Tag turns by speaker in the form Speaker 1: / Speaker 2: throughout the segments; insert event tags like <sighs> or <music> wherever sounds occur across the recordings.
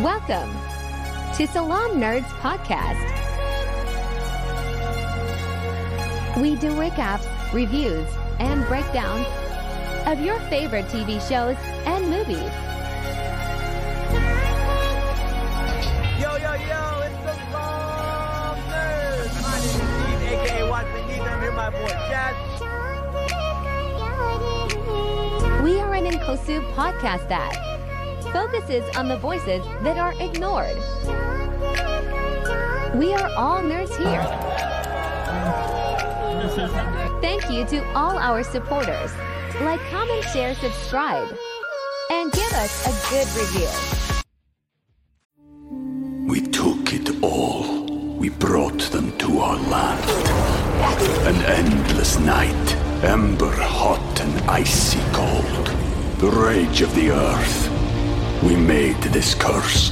Speaker 1: Welcome to Salaam Nerds Podcast. We do recaps, reviews, and breakdowns of your favorite TV shows and movies.
Speaker 2: Yo, yo, yo, it's the Bomb Nerds. My name is Steve, aka Watson Needs. I'm here my boy Chad.
Speaker 1: We are an Inkosu podcast that focuses on the voices that are ignored. We are all nerds here. Thank you to all our supporters. Like, comment, share, subscribe, and give us a good review.
Speaker 3: We took it all. We brought them to our land. An endless night, ember hot and icy cold. The rage of the earth. We made this curse.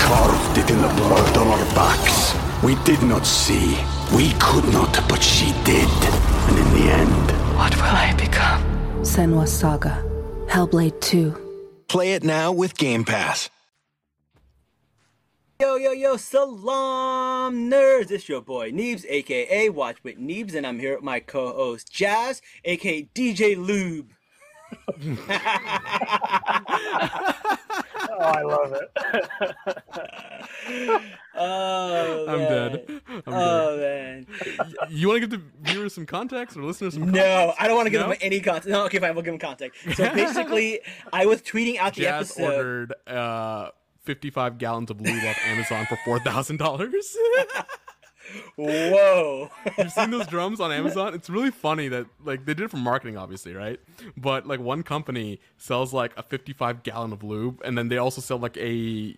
Speaker 3: Carved it in the blood on our backs. We did not see. We could not, but she did. And in the end,
Speaker 4: What will I become?
Speaker 5: Senua's Saga. Hellblade 2.
Speaker 6: Play it now with Game Pass.
Speaker 2: Yo, yo, yo, Salaam Nerds. It's your boy Neebs, aka Watch with Neebs, and I'm here with my co host Jazz, aka DJ Lube.
Speaker 7: Oh, I love it. <laughs>
Speaker 2: Oh,
Speaker 8: I'm
Speaker 2: man.
Speaker 8: dead. I'm
Speaker 2: Oh, man.
Speaker 8: You want to give the viewers some context or listeners some
Speaker 2: No. I don't want to give
Speaker 8: No?
Speaker 2: them any context. No, okay, fine, we'll give them context. So <laughs> basically, I was tweeting out the
Speaker 8: Jazz
Speaker 2: episode.
Speaker 8: ordered uh, 55 gallons of lube off Amazon for $4,000. <laughs>
Speaker 2: Whoa. <laughs>
Speaker 8: You've seen those drums on Amazon? It's really funny that like they did it for marketing, obviously, right? But like one company sells like a 55 gallon of lube, and then they also sell like a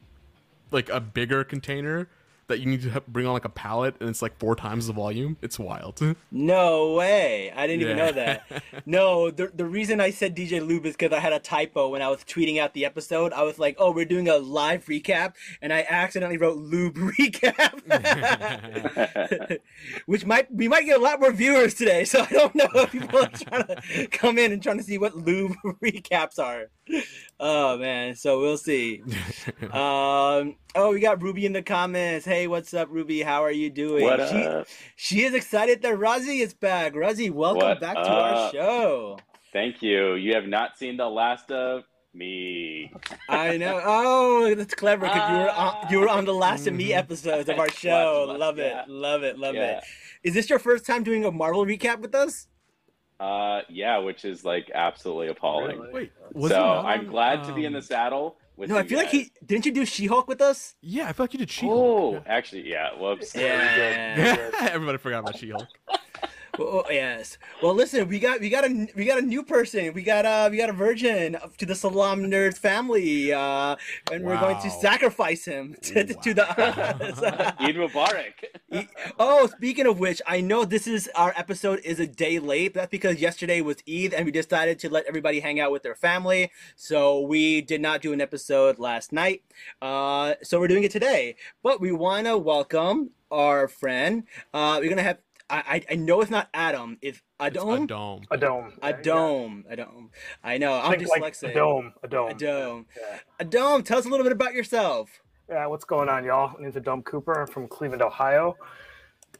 Speaker 8: like a bigger container that you need to bring on like a pallet, and it's like four times the volume. It's wild. <laughs>
Speaker 2: No way. I didn't even know that. <laughs> No, the, the reason I said DJ Lube is because I had a typo when I was tweeting out the episode. I was like, oh, we're doing a live recap. And I accidentally wrote Lube <laughs> recap. Which might, we might get a lot more viewers today. So I don't know if people are trying to come in and trying to see what Lube recaps are. <laughs> Oh, man. So we'll see. <laughs> Um, oh, we got Ruby in the comments. Hey, what's up, Ruby? How are you doing?
Speaker 9: What
Speaker 2: She-
Speaker 9: up?
Speaker 2: she is excited that Razi is back. Razi, welcome
Speaker 9: What
Speaker 2: back to our show.
Speaker 9: Thank you. You have not seen the last of me.
Speaker 2: I know. Oh, that's clever because you were on, you were on the last of me episodes of <laughs> our show.
Speaker 9: Watch, watch,
Speaker 2: love it, love it, love
Speaker 9: Yeah.
Speaker 2: it. Is this your first time doing a Marvel recap with us?
Speaker 9: Uh, yeah, which is like absolutely appalling.
Speaker 8: Wait,
Speaker 9: so
Speaker 8: he
Speaker 9: I'm
Speaker 8: on,
Speaker 9: glad to be in the
Speaker 8: um,
Speaker 9: saddle with
Speaker 2: No, I
Speaker 9: you
Speaker 2: feel like he didn't. You do She-Hulk with us?
Speaker 8: Yeah, I feel like you did She
Speaker 9: Oh, actually, yeah. Whoops.
Speaker 2: Yeah. <laughs>
Speaker 8: Everybody forgot about She Hulk.
Speaker 2: Oh, yes. Well, listen, we got we got a we got a new person. We got uh we got a virgin to the Salaam Nerds family, uh, and we're going to sacrifice him <laughs> to, to the. <laughs>
Speaker 9: Eid Mubarak.
Speaker 2: oh, speaking of which, I know this is our episode is a day late. That's because yesterday was Eid, and we decided to let everybody hang out with their family. So we did not do an episode last night. Uh, so we're doing it today. But we want to welcome our friend. Uh, we're gonna have. I, I I know it's not Adam. It's Adom.
Speaker 8: A dome.
Speaker 7: A dome.
Speaker 2: A dome. A dome. I know. I'm
Speaker 7: Think like
Speaker 2: dyslexic.
Speaker 7: a dome. A dome.
Speaker 2: A dome.
Speaker 7: Yeah.
Speaker 2: A dome. Tell us a little bit about yourself.
Speaker 7: Yeah, what's going on, y'all? My name's Adome Cooper. I'm from Cleveland, Ohio.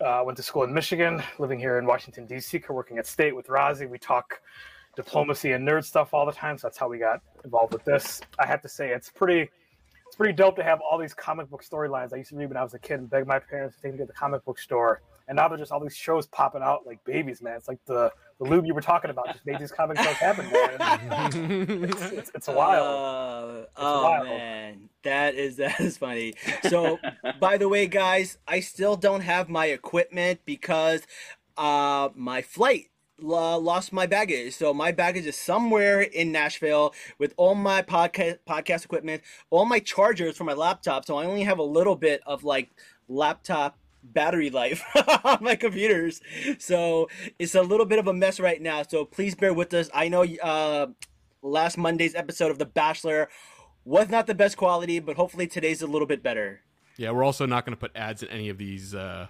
Speaker 7: Uh, went to school in Michigan, living here in Washington, D.C., working at State with Rozzy. We talk diplomacy and nerd stuff all the time, so that's how we got involved with this. I have to say, it's pretty it's pretty dope to have all these comic book storylines I used to read when I was a kid and beg my parents to take me to the comic book store. And now there's just all these shows popping out like babies, man. It's like the, the lube you were talking about just made these comic shows happen, man. <laughs> It's, it's, it's wild.
Speaker 2: Uh, oh
Speaker 7: wild.
Speaker 2: man, that is <laughs> that is funny. So, by the way, guys, I still don't have my equipment because uh, my flight lo- lost my baggage. So my baggage is somewhere in Nashville with all my podcast podcast equipment, all my chargers for my laptop. So I only have a little bit of like laptop battery life <laughs> on my computers. So it's a little bit of a mess right now. So please bear with us. I know uh, last Monday's episode of The Bachelor was not the best quality, but hopefully today's a little bit better.
Speaker 8: Yeah, we're also not going to put ads in any of these uh,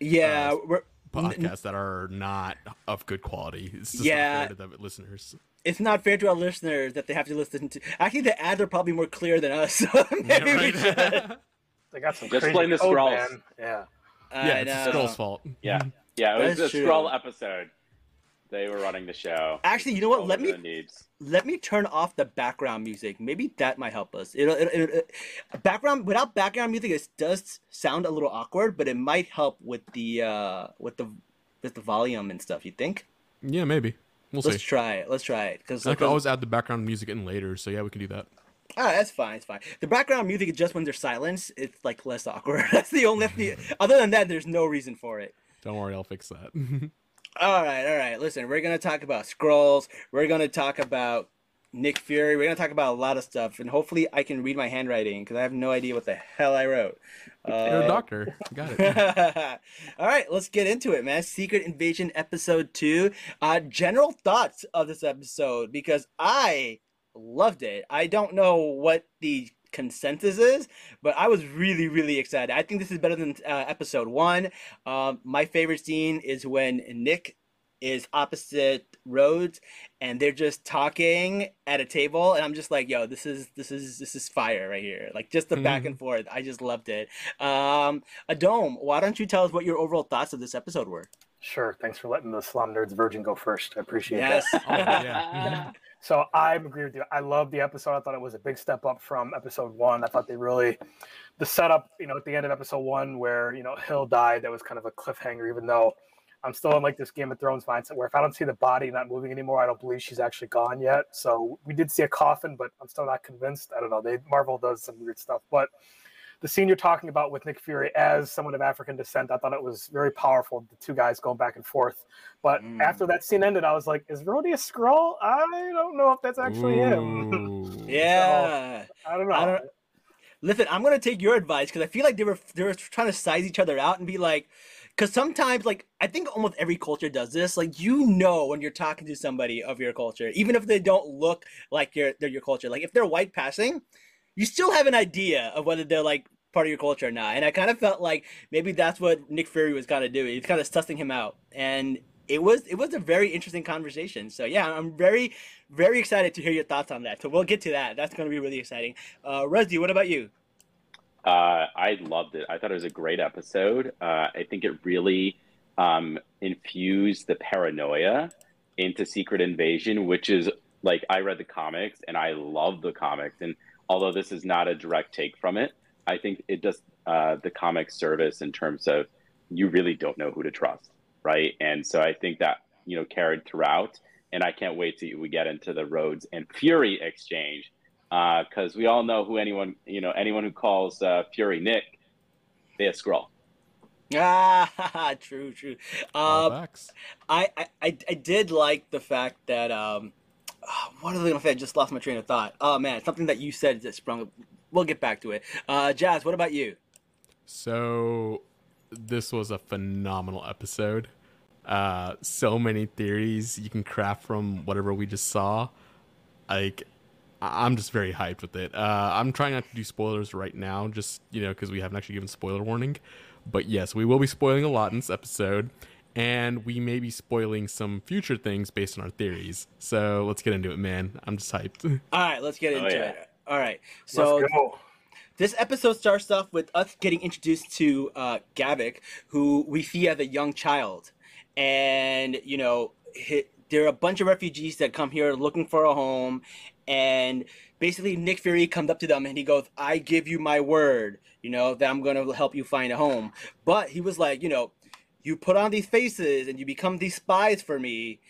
Speaker 2: Yeah,
Speaker 8: Uh,
Speaker 2: we're
Speaker 8: podcasts that are not of good quality. It's just
Speaker 2: Yeah.
Speaker 8: not fair to the listeners.
Speaker 2: it's not fair to our listeners that they have to listen to. Actually, the ads are probably more clear than us. <laughs> So
Speaker 8: Yeah,
Speaker 2: maybe we should. <laughs>
Speaker 8: right?
Speaker 7: They got some
Speaker 9: Just
Speaker 7: crazy
Speaker 9: blame the
Speaker 7: code,
Speaker 9: Skrulls.
Speaker 7: man. Yeah.
Speaker 2: I
Speaker 8: yeah, it's
Speaker 2: know.
Speaker 8: Uh, Skrull's fault.
Speaker 9: Yeah, mm-hmm. yeah. It was
Speaker 2: That's
Speaker 9: the
Speaker 2: true.
Speaker 9: Skrull episode. They were running the show.
Speaker 2: Actually, you know what?
Speaker 9: Over
Speaker 2: Let me
Speaker 9: the needs.
Speaker 2: let me turn off the background music. Maybe that might help us. It'll, it it it- background without background music, it does sound a little awkward, but it might help with the uh with the with the volume and stuff. You think?
Speaker 8: Yeah, maybe. We'll
Speaker 2: Let's
Speaker 8: see.
Speaker 2: try it. Let's try it. Because
Speaker 8: I can always add the background music in later, so yeah, we can do that.
Speaker 2: Right, that's fine. It's fine. The background music is just when there's silence. It's like less awkward. <laughs> That's the only. That's <laughs> the, other than that, there's no reason for it.
Speaker 8: Don't worry, I'll fix that. <laughs>
Speaker 2: All right, all right. Listen, we're gonna talk about Skrulls. We're gonna talk about Nick Fury. We're gonna talk about a lot of stuff, and hopefully, I can read my handwriting because I have no idea what the hell I wrote.
Speaker 8: You're a
Speaker 2: Uh,
Speaker 8: doctor. You Got it.
Speaker 2: all right, let's get into it, man. Secret Invasion episode two. Uh, general thoughts of this episode because I loved it. I don't know what the consensus is, but I was really, really excited. I think this is better than uh, episode one. Um, my favorite scene is when Nick is opposite Rhodes and they're just talking at a table and I'm just like, yo, this is this is this is fire right here. Like just the back and forth. I just loved it. Um Adome, why don't you tell us what your overall thoughts of this episode were?
Speaker 7: Sure. Thanks for letting the Salaam Nerds Virgin go first. I appreciate
Speaker 2: Yes.
Speaker 7: that.
Speaker 8: Oh, yeah. <laughs>
Speaker 7: So I agree with you. I love the episode. I thought it was a big step up from episode one. I thought they really, the setup, you know, at the end of episode one where, you know, Hill died, that was kind of a cliffhanger, even though I'm still in like this Game of Thrones mindset where if I don't see the body not moving anymore, I don't believe she's actually gone yet. So we did see a coffin, but I'm still not convinced. I don't know. They Marvel does some weird stuff. But the scene you're talking about with Nick Fury as someone of African descent, I thought it was very powerful. The two guys going back and forth. But
Speaker 2: Mm.
Speaker 7: after that scene ended, I was like, "Is Rhodey a Skrull? I don't know if that's actually him.
Speaker 8: Ooh. <laughs>
Speaker 2: Yeah.
Speaker 7: I don't know.
Speaker 2: I don't- Listen, I'm gonna take your advice because I feel like they were they were trying to size each other out and be like, because sometimes like I think almost every culture does this. Like you know when you're talking to somebody of your culture, even if they don't look like your they're your culture. Like if they're white passing, you still have an idea of whether they're like part of your culture or not. And I kind of felt like maybe that's what Nick Fury was kind of doing. He's kind of sussing him out, and it was it was a very interesting conversation. So yeah, I'm very very excited to hear your thoughts on that. So we'll get to that. That's going to be really exciting. Uh, Rusty, what about you?
Speaker 9: Uh, I loved it. I thought it was a great episode. Uh, I think it really um, infused the paranoia into Secret Invasion, which is like I read the comics and I love the comics. And although this is not a direct take from it, I think it does uh, the comic service in terms of you really don't know who to trust, right? And so I think that you know carried throughout. And I can't wait till we get into the Rhodes and Fury exchange because we all know who anyone you know anyone who calls uh, Fury Nick, they a Skrull.
Speaker 2: Ah, <laughs> true, true.
Speaker 8: All
Speaker 2: Um,
Speaker 8: facts.
Speaker 2: I, I, I I did like the fact that um, <sighs> what are they gonna say? I just lost my train of thought. Oh man, something that you said that sprung. We'll get back to it. Uh, Jazz, what about you?
Speaker 8: So, this was a phenomenal episode. Uh, so many theories you can craft from whatever we just saw. Like, I'm just very hyped with it. Uh, I'm trying not to do spoilers right now, just you know, because we haven't actually given spoiler warning. But yes, we will be spoiling a lot in this episode, and we may be spoiling some future things based on our theories. So let's get into it, man. I'm just hyped. <laughs>
Speaker 2: All right, let's get
Speaker 9: Oh,
Speaker 2: into
Speaker 9: yeah.
Speaker 2: it. All right, so
Speaker 7: Let's go.
Speaker 2: This episode starts off with us getting introduced to uh, Gravik, who we see as a young child, and you know, hi there are a bunch of refugees that come here looking for a home, and basically Nick Fury comes up to them and he goes, "I give you my word, you know, that I'm gonna help you find a home." But he was like, you know, you put on these faces and you become these spies for me.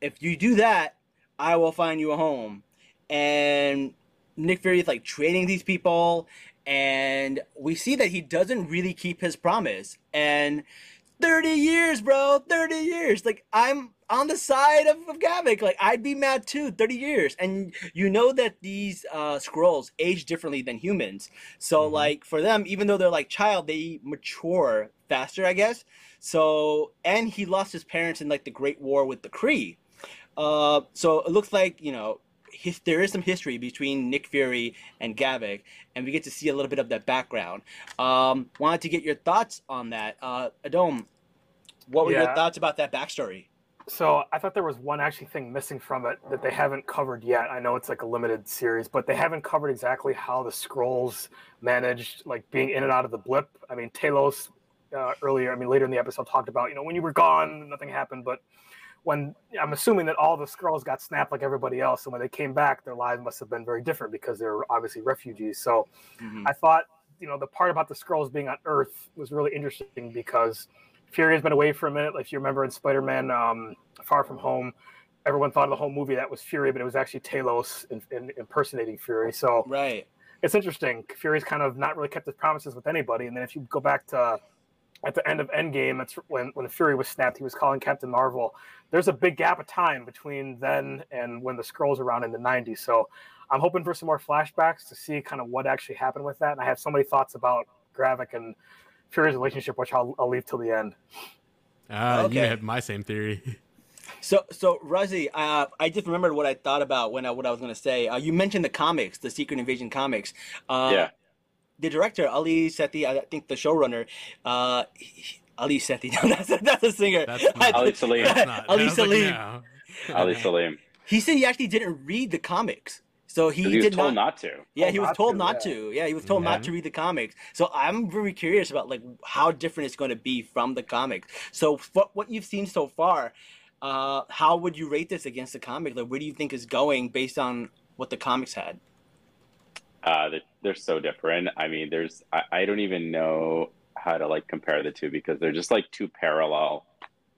Speaker 2: If you do that, I will find you a home. And Nick Fury is like training these people, and we see that he doesn't really keep his promise. And 30 years, bro, 30 years. Like, I'm on the side of, of Gravik. Like, I'd be mad too, 30 years. And you know that these uh, Skrulls age differently than humans. So, like, for them, even though they're like child, they mature faster, I guess. So, and he lost his parents in like the Great War with the Kree. Uh, so it looks like you know his, there is some history between Nick Fury and Gravik, and we get to see a little bit of that background. Um, wanted to get your thoughts on that, uh, Adom. What were your thoughts about that backstory?
Speaker 7: So I thought there was one actually thing missing from it that they haven't covered yet. I know it's like a limited series, but they haven't covered exactly how the Skrulls managed like being in and out of the blip. I mean, Talos uh, earlier, I mean later in the episode talked about you know when you were gone, nothing happened, but when I'm assuming that all the Skrulls got snapped like everybody else, and when they came back, their lives must have been very different because they were obviously refugees. So
Speaker 2: Mhm.
Speaker 7: I thought you know the part about the Skrulls being on Earth was really interesting because Fury has been away for a minute. If you remember in Spider-Man um, Far From Home, everyone thought of the whole movie that was Fury, but it was actually Talos in, in, impersonating Fury. So
Speaker 2: Right.
Speaker 7: it's interesting. Fury's kind of not really kept his promises with anybody. And then if you go back to at the end of Endgame, it's when when the Fury was snapped, he was calling Captain Marvel. There's a big gap of time between then and when the Skrulls around in the 90s. So I'm hoping for some more flashbacks to see kind of what actually happened with that. And I have so many thoughts about Gravik and Fury's relationship, which I'll, I'll leave till the end.
Speaker 8: Ah, you
Speaker 2: Okay.
Speaker 8: had my same theory. <laughs>
Speaker 2: So, so Razi, uh, I just remembered what I thought about when I, what I was going to say. Uh, you mentioned the comics, the Secret Invasion comics. Uh,
Speaker 9: yeah.
Speaker 2: The director, Ali Sethi, I think the showrunner, uh, he- Ali Sethi, <laughs> no, that's a, that's a singer.
Speaker 8: That's not- <laughs>
Speaker 9: Ali Selim.
Speaker 8: That's <laughs> not.
Speaker 2: Ali
Speaker 8: I was like, no.
Speaker 9: Ali Selim.
Speaker 2: He said he actually didn't read the comics. So he,
Speaker 9: 'Cause He was
Speaker 2: did
Speaker 9: told
Speaker 2: not.
Speaker 9: not to.
Speaker 2: Yeah,
Speaker 7: Told
Speaker 2: he was
Speaker 7: not
Speaker 2: told
Speaker 7: to,
Speaker 2: not
Speaker 7: yeah.
Speaker 2: to. Yeah, he was told
Speaker 8: Yeah.
Speaker 2: not to read the comics. So I'm very curious about like how different it's going to be from the comics. So what what you've seen so far, uh, how would you rate this against the comic? Like, where do you think is going based on what the comics had?
Speaker 9: Uh, they're, they're so different. I mean, there's I, I don't even know how to like compare the two because they're just like two parallel,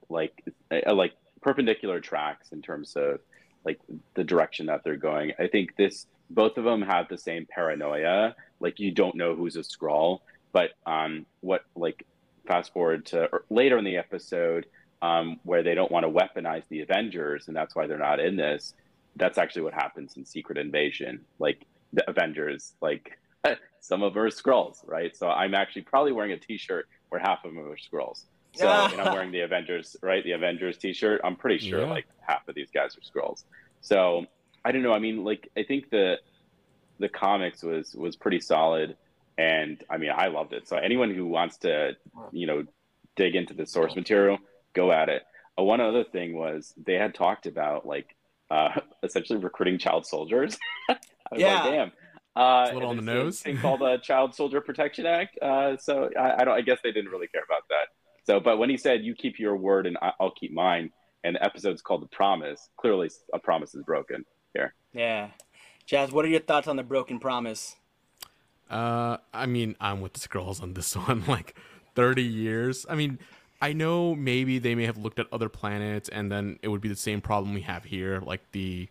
Speaker 9: like uh, like perpendicular tracks in terms of like the direction that they're going. I think this both of them have the same paranoia. Like you don't know who's a Skrull, but um, what like fast forward to or later in the episode um, where they don't want to weaponize the Avengers, and that's why they're not in this. That's actually what happens in Secret Invasion. Like the Avengers, like <laughs> some of them are Skrulls, right? So I'm actually probably wearing a T-shirt where half of them are Skrulls. So and I'm <laughs> wearing the Avengers, right? The Avengers T-shirt. I'm pretty sure
Speaker 8: Yeah.
Speaker 9: like half of these guys are Skrulls. So I don't know. I mean, like I think the the comics was was pretty solid, and I mean I loved it. So anyone who wants to, you know, dig into the source material, go at it. Uh, one other thing was they had talked about like uh, <laughs> essentially recruiting child soldiers. I was
Speaker 2: Yeah.
Speaker 9: like, damn. Uh,
Speaker 8: It's a little on the nose.
Speaker 9: a thing called the Child Soldier Protection Act. Uh, so I, I don't. I guess they didn't really care about that. So, but when he said, "You keep your word and I- I'll keep mine," and the episode's called "The Promise," clearly a promise is broken here.
Speaker 2: Yeah, Jazz, what are your thoughts on the broken promise?
Speaker 8: Uh, I mean, I'm with the Skrulls on this <laughs> one. Like, 30 years. I mean, I know maybe they may have looked at other planets, and then it would be the same problem we have here. Like the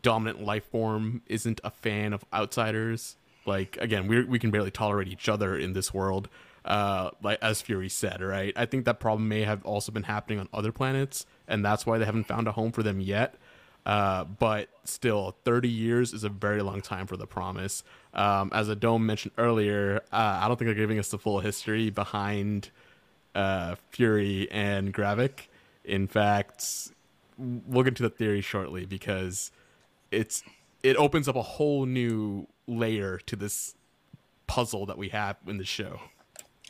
Speaker 8: dominant life form isn't a fan of outsiders. Like again, we we can barely tolerate each other in this world. Uh, like as Fury said, right? I think that problem may have also been happening on other planets, and that's why they haven't found a home for them yet. Uh, but still, 30 years is a very long time for the promise. Um, as Adome mentioned earlier, uh, I don't think they're giving us the full history behind uh, Fury and Gravik. In fact, we'll get to the theory shortly because it's it opens up a whole new layer to this puzzle that we have in the show.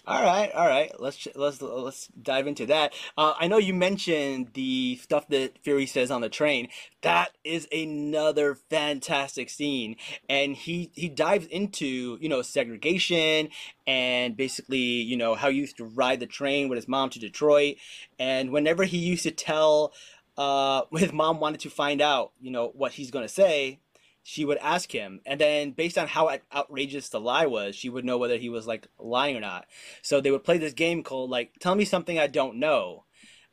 Speaker 2: All right, all right. Let's let's let's dive into that. Uh, I know you mentioned the stuff that Fury says on the train. That is another fantastic scene, and he he dives into you know segregation and basically you know how he used to ride the train with his mom to Detroit, and whenever he used to tell, uh, <laughs> his mom wanted to find out you know what he's gonna say, she would ask him. And then based on how outrageous the lie was she would know whether he was like lying or not. So they would play this game called like tell me something i don't know.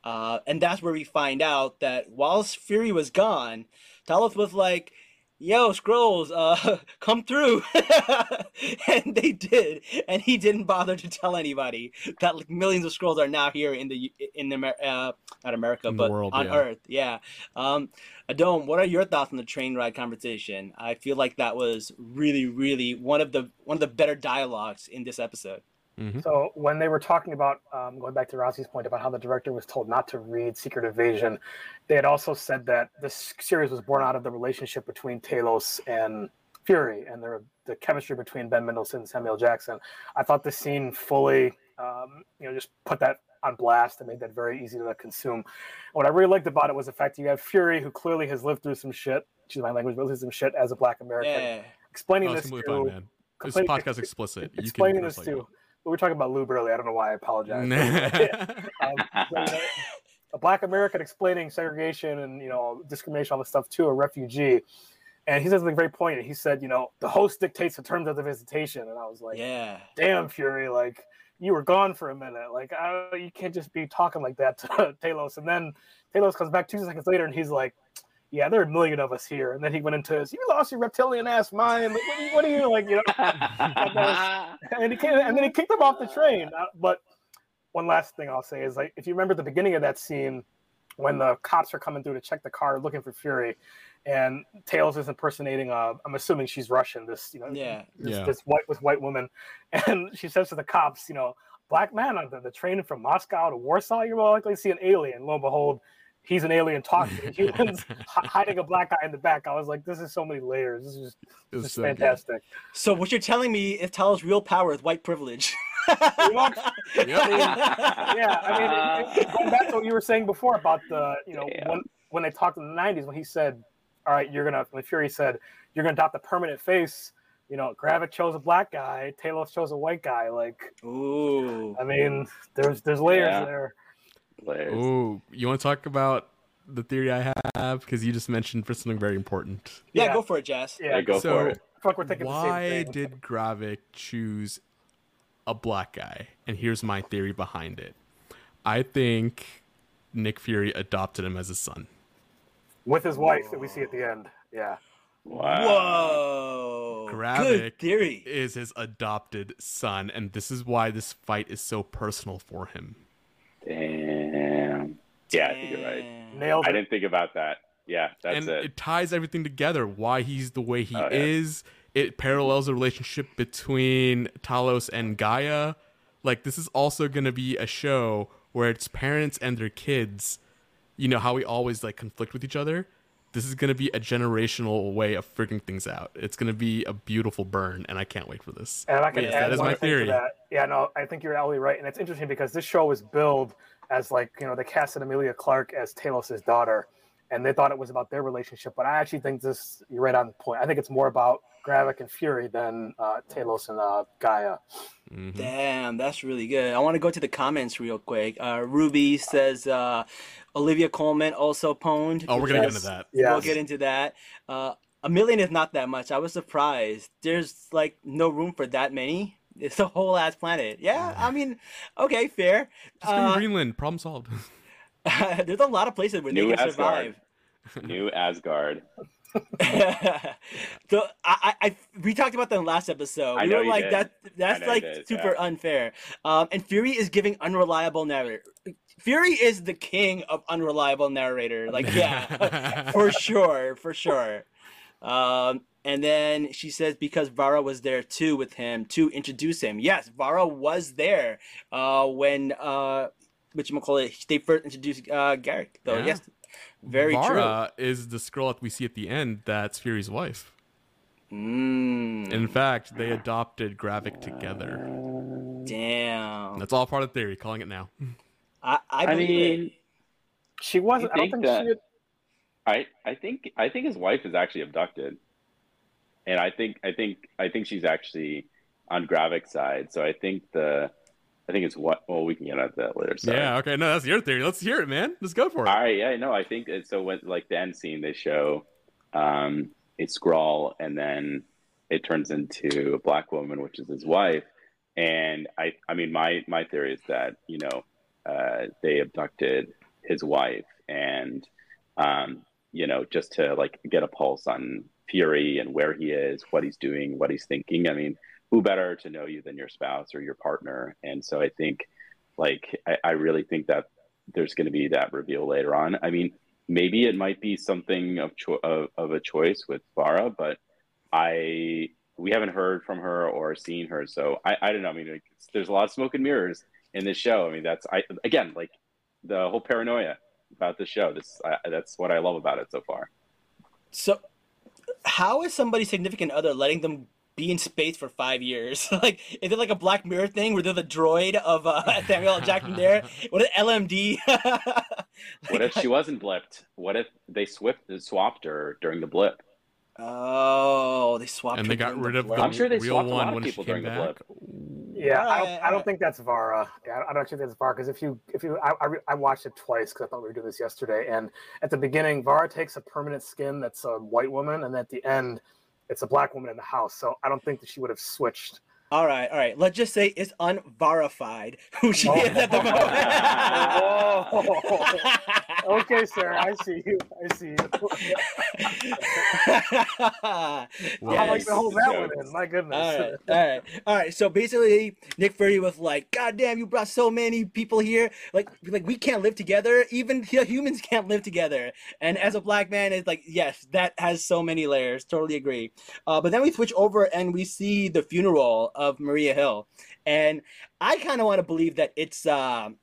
Speaker 2: Uh, and that's where we find out that whilst fury was gone talos was like yo Skrulls uh <laughs> come through <laughs> and they did and he didn't bother to tell anybody that like millions of Skrulls are now here in the in the Amer- uh, not america
Speaker 8: In
Speaker 2: but
Speaker 8: world,
Speaker 2: on
Speaker 8: yeah.
Speaker 2: earth yeah um Adome, what are your thoughts on the train ride conversation? I feel like that was really, really one of the one of the better dialogues in this episode.
Speaker 7: So when they were talking about um, going back to Rossi's point about how the director was told not to read Secret Invasion, they had also said that this series was born out of the relationship between Talos and Fury and the the chemistry between Ben Mendelsohn and Samuel Jackson. I thought the scene fully, um, you know, just put that on blast and made that very easy to consume. What I really liked about it was the fact that you have Fury, who clearly has lived through some shit. Excuse my language, but lived through some shit as a Black American.
Speaker 2: Yeah.
Speaker 7: Explaining
Speaker 8: Oh,
Speaker 7: this to
Speaker 8: fine, man. This podcast explicit. You
Speaker 7: explaining this to. We were talking about lube earlier. I don't know why. I apologize. <laughs>
Speaker 8: that.
Speaker 7: um, <laughs> a black American explaining segregation and you know discrimination, all this stuff to a refugee. And he said something very poignant. He said, you know, the host dictates the terms of the visitation. And I was like,
Speaker 2: Yeah.
Speaker 7: damn, Fury, like you were gone for a minute. Like I, you can't just be talking like that to <laughs> Talos. And then Talos comes back two seconds later and he's like, yeah, there are a million of us here. And then he went into his, you lost your reptilian ass mind. Like, what, are you, what are you like, you know? <laughs> and he came, and then he kicked him off the train. Uh, But one last thing I'll say is like, if you remember the beginning of that scene when the cops are coming through to check the car looking for Fury, and Talos is impersonating, uh, I'm assuming she's Russian. This, you know,
Speaker 2: Yeah.
Speaker 7: this,
Speaker 8: Yeah.
Speaker 7: this white with white woman, <laughs> and she says to the cops, you know, black man on the, the train from Moscow to Warsaw, you're more likely to see an alien. Lo and behold, he's an alien talking to <laughs> humans, hiding a black guy in the back. I was like, this is so many layers. This is just,
Speaker 8: It was
Speaker 7: just
Speaker 8: so good.
Speaker 7: fantastic.
Speaker 2: So what you're telling me is Talos' real power is white privilege.
Speaker 7: Pretty. <laughs>
Speaker 8: Yep.
Speaker 7: yeah, I mean, it- it- going back to what you were saying before about the, you know,
Speaker 9: Damn.
Speaker 7: when when they talked in the '90s, when he said, "All right, you're gonna," when Fury said, "You're gonna adopt the permanent face," you know, Gravik chose a black guy, Talos chose a white guy. Like,
Speaker 2: Ooh.
Speaker 7: I mean, there's there's layers
Speaker 9: Yeah.
Speaker 7: there.
Speaker 9: Layers.
Speaker 8: Ooh, you want to talk about the theory I have? Because you just mentioned for something very important.
Speaker 2: Yeah,
Speaker 7: Yeah.
Speaker 2: go for it, Jazz.
Speaker 7: Yeah,
Speaker 9: Yeah, go
Speaker 8: so,
Speaker 9: for it.
Speaker 7: I feel like we're thinking the
Speaker 8: why
Speaker 7: same thing.
Speaker 8: did Gravik choose a black guy? And here's my theory behind it. I think Nick Fury adopted him as a son.
Speaker 7: with his wife that we see at the end? Yeah,
Speaker 9: Wow.
Speaker 2: Whoa.
Speaker 8: Gravik
Speaker 2: Good theory.
Speaker 8: is his adopted son, and this is why this fight is so personal for him.
Speaker 9: Damn. Yeah, I think you're right.
Speaker 2: Damn.
Speaker 7: nailed
Speaker 9: I didn't think about that. Yeah, that's
Speaker 8: and
Speaker 9: it.
Speaker 8: it. ties everything together. Why he's the way he
Speaker 9: Oh, yeah.
Speaker 8: is. It parallels the relationship between Talos and Gaia. Like this is also going to be a show where it's parents and their kids. You know how we always like conflict with each other. This is going to be a generational way of figuring things out. It's going to be a beautiful burn, and I can't wait for this.
Speaker 7: And I can
Speaker 2: Yes,
Speaker 7: add
Speaker 8: that is
Speaker 7: one
Speaker 8: my
Speaker 7: thing to
Speaker 8: theory.
Speaker 7: that. Yeah, no, I think you're absolutely right, and it's interesting because this show was billed as like you know they casted Emilia Clarke as Talos' daughter, and they thought it was about their relationship. But I actually think this you're right on the point. I think it's more about Gravik and Fury than uh, Talos and uh, Gaia.
Speaker 8: Mhm.
Speaker 2: Damn, that's really good. I want to go to the comments real quick. Uh, Ruby says uh, Olivia Colman also pwned.
Speaker 8: Oh, we're gonna get into that.
Speaker 7: Yeah,
Speaker 2: We'll get into that. Uh, a million is not that much. I was surprised. There's like no room for that many. It's the whole ass planet. Yeah, I mean, okay, fair.
Speaker 8: Just give
Speaker 2: Uh,
Speaker 8: Greenland. Problem solved. <laughs> <laughs>
Speaker 2: there's a lot of places where
Speaker 9: New
Speaker 2: they can
Speaker 9: Asgard.
Speaker 2: survive.
Speaker 9: New Asgard. <laughs>
Speaker 2: so I, I, I, we talked about that in the last episode.
Speaker 9: I
Speaker 2: we
Speaker 9: know
Speaker 2: were
Speaker 9: you
Speaker 2: like
Speaker 9: did.
Speaker 2: that. That's
Speaker 9: I know you
Speaker 2: like
Speaker 9: did,
Speaker 2: super
Speaker 9: yeah.
Speaker 2: unfair. Um, and Fury is giving unreliable narrator. Fury is the king of unreliable narrator. Like, yeah, for sure, for sure. Um, and then she says because Vara was there too with him to introduce him. Yes, Vara was there uh, when uh, what you call it. They first introduced uh, Gravik. Though,
Speaker 8: Yeah.
Speaker 2: yes, very true.
Speaker 8: Vara is the girl that we see at the end. That's Fury's wife.
Speaker 2: Mm,
Speaker 8: In fact, they adopted Gravik together.
Speaker 2: damn.
Speaker 8: That's all part of the theory. Calling it now.
Speaker 2: I, I,
Speaker 9: I
Speaker 2: believe it.
Speaker 9: mean,
Speaker 7: she wasn't. I
Speaker 9: You
Speaker 7: don't
Speaker 9: think
Speaker 7: think
Speaker 9: that-
Speaker 7: she. Had,
Speaker 9: I I think I think his wife is actually abducted, and I think I think I think she's actually on Gravik's side. So I think the I think it's what. Well, we can get into that later. Sorry.
Speaker 8: Yeah. Okay. No, that's your theory. Let's hear it, man. Let's go for it.
Speaker 9: All right, yeah, no, I think it, so. When like the end scene, they show um, a Skrull, and then it turns into a black woman, which is his wife. And I, I mean, my my theory is that you know uh, they abducted his wife, and um, you know just to like get a pulse on Fury and where he is, what he's doing, what he's thinking. I mean, who better to know you than your spouse or your partner? And so I think, like, I, I really think that there's going to be that reveal later on. I mean, maybe it might be something of cho- of, of a choice with Vara, but I we haven't heard from her or seen her, so I, I don't know. I mean, there's a lot of smoke and mirrors in this show. I mean, that's I again like the whole paranoia about the show. This I, that's what I love about it so far.
Speaker 2: So, how is somebody's significant other letting them be in space for five years? <laughs> like, is it like a Black Mirror thing where they're the droid of uh, <laughs> Samuel L. Jackson there? <laughs> What is LMD?
Speaker 9: what if she wasn't blipped? What if they swift swapped her during the blip?
Speaker 2: Oh, they swapped.
Speaker 8: and
Speaker 2: her
Speaker 8: they got rid
Speaker 2: the
Speaker 8: of the.
Speaker 9: I'm sure they
Speaker 8: real
Speaker 9: swapped a lot
Speaker 8: one
Speaker 9: of
Speaker 8: when she
Speaker 9: people
Speaker 8: came
Speaker 9: during the
Speaker 8: back.
Speaker 7: Yeah, I don't, I don't uh, think that's Vara. Yeah, I don't actually think that's Vara because if you if you I, I, I watched it twice because I thought we were doing this yesterday, and at the beginning, Vara takes a permanent skin that's a white woman, and at the end, it's a black woman in the house. So I don't think that she would have switched.
Speaker 2: All right, all right. Let's just say it's unverified who she
Speaker 7: Oh.
Speaker 2: is at the moment. <laughs> <laughs>
Speaker 7: Okay, sir, I see you. I see you.
Speaker 8: Well,
Speaker 7: I like to hold that one in. My goodness.
Speaker 2: All right, all right, all right. So basically, Nick Fury was like, "God damn, you brought so many people here. Like, like we can't live together. Even <laughs> humans can't live together." And as a black man, it's like, yes, that has so many layers. Totally agree. Uh, but then we switch over and we see the funeral of Maria Hill, and I kind of want to believe that it's um,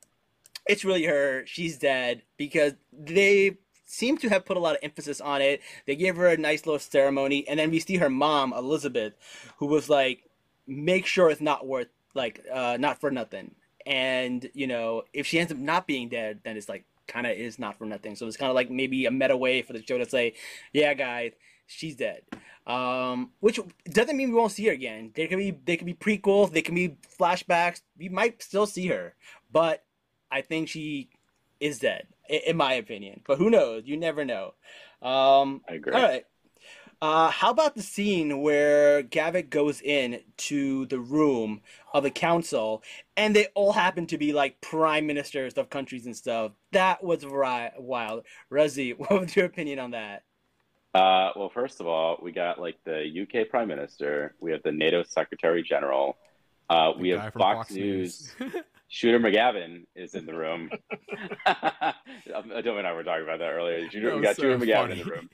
Speaker 2: it's really her. She's dead because they seem to have put a lot of emphasis on it. They gave her a nice little ceremony, and then we see her mom, Elizabeth, who was like, "Make sure it's not worth like uh, not for nothing." And you know, if she ends up not being dead, then it's like kind of is not for nothing. So it's kind of like maybe a meta way for the show to say, "Yeah, guys, she's dead." Um, which doesn't mean we won't see her again. There could be they could be prequels, they can be flashbacks. We might still see her, but I think she is dead, in my opinion. But who knows? You never know. Um,
Speaker 9: I agree.
Speaker 2: all right. Uh, how about the scene where Gravik goes in to the room of the council, and they all happen to be like prime ministers of countries and stuff? That was ri- wild. Razi, <laughs> what was your opinion on that?
Speaker 9: Uh, well, first of all, we got like the UK Prime Minister. We have the NATO Secretary General. Uh, we have
Speaker 8: from
Speaker 9: Fox, News. <laughs> Shooter McGavin is in the <laughs> room. <laughs> Adobe and I were talking about that earlier. Shooter,
Speaker 8: That
Speaker 9: got
Speaker 8: so
Speaker 9: Shooter McGavin in the room.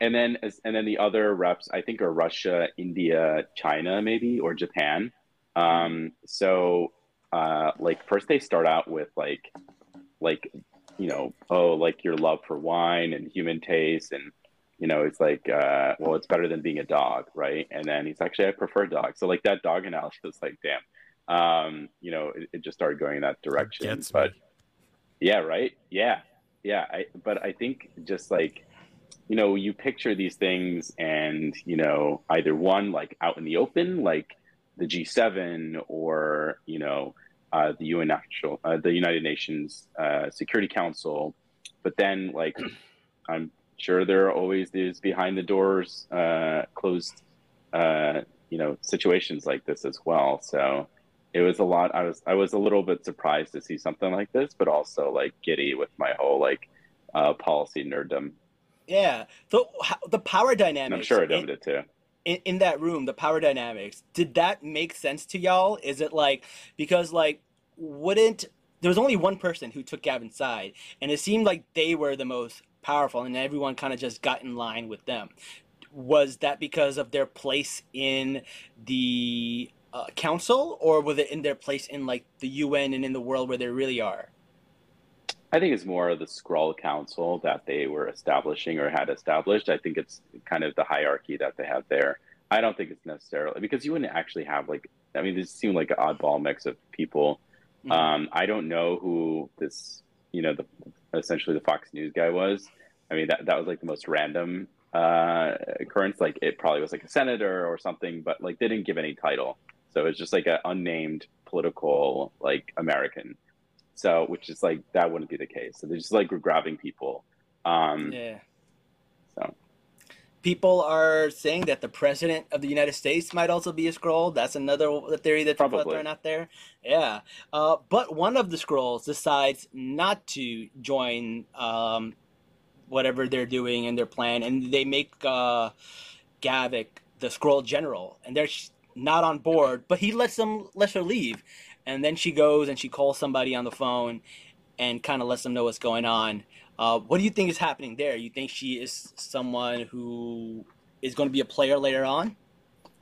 Speaker 9: And then, and then the other reps, I think, are Russia, India, China, maybe, or Japan. Um, so, uh, like, first they start out with like, like, you know, oh, like your love for wine and human taste, and you know, it's like, uh, well, it's better than being a dog, right? And then he's actually, I prefer dogs. So, like that dog analogy was like, damn, um, you know, it, it just started going in that direction. But yeah, right. Yeah, yeah. I, but I think just like, you know, you picture these things, and you know, either one like out in the open, like the G7, or you know, uh, the UN National, uh, the United Nations uh, Security Council. But then, like, <clears throat> I'm sure there are always these behind the doors, uh, closed, uh, you know, situations like this as well. So it was a lot. I was I was a little bit surprised to see something like this, but also like giddy with my whole like uh, policy nerddom.
Speaker 2: Yeah. So the power dynamics.
Speaker 9: And I'm sure
Speaker 2: in-
Speaker 9: Adobe it too.
Speaker 2: in, in that room, the power dynamics, did that make sense to y'all? Is it like because like wouldn't there was only one person who took Gavin's side, and it seemed like they were the most powerful, and everyone kind of just got in line with them. Was that because of their place in the uh, council, or was it in their place in like the UN and in the world where they really are?
Speaker 9: I think it's more of the Skrull Council that they were establishing or had established. I think it's kind of the hierarchy that they have there. I don't think it's necessarily because you wouldn't actually have like I mean this seemed like an oddball mix of people.
Speaker 2: Mhm.
Speaker 9: Um, I don't know who this you know the essentially the Fox News guy was. I mean that that was like the most random uh, occurrence. Like it probably was like a senator or something, but like they didn't give any title, so it's just like an unnamed political like American. So, which is like that wouldn't be the case. So they're just like we're grabbing people. Um,
Speaker 2: Yeah.
Speaker 9: So
Speaker 2: People are saying that the president of the United States might also be a Skrull. That's another theory that people are
Speaker 9: Probably.
Speaker 2: out there. Yeah. Uh, but one of the Skrulls decides not to join um, whatever they're doing in their plan, and they make uh, Gravik the Skrull general, and they're not on board. But he lets them lets her leave, and then she goes and she calls somebody on the phone, and kind of lets them know what's going on. Uh, what do you think is happening there? You think she is someone who is going to be a player later on?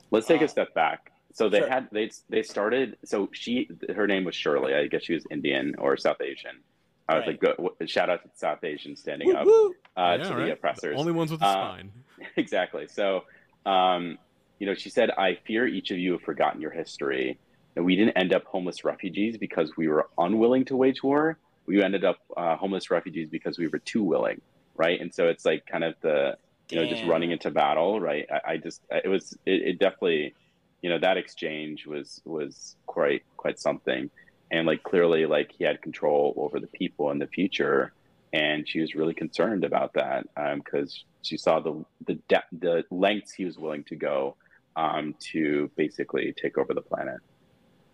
Speaker 9: let's take
Speaker 2: Uh,
Speaker 9: a step back. So they
Speaker 2: sure.
Speaker 9: had they they started. So she her name was Shirley. I guess she was Indian or South Asian. I was
Speaker 2: Right.
Speaker 9: like, go, shout out to the South Asian standing up
Speaker 2: Woo-woo.
Speaker 9: uh,
Speaker 8: Yeah,
Speaker 9: to the
Speaker 8: right?
Speaker 9: oppressors.
Speaker 8: Only ones with a
Speaker 9: Uh,
Speaker 8: spine. <laughs>
Speaker 9: exactly. So, um, you know, she said, "I fear each of you have forgotten your history." And we didn't end up homeless refugees because we were unwilling to wage war. We ended up uh, homeless refugees because we were too willing, right? And so it's like kind of the you know just running into battle, right? I, I just it was it, it definitely you know that exchange was was quite quite something, and like clearly like he had control over the people in the future, and she was really concerned about that because she saw the the depth the lengths he was willing to go um, to basically take over the planet.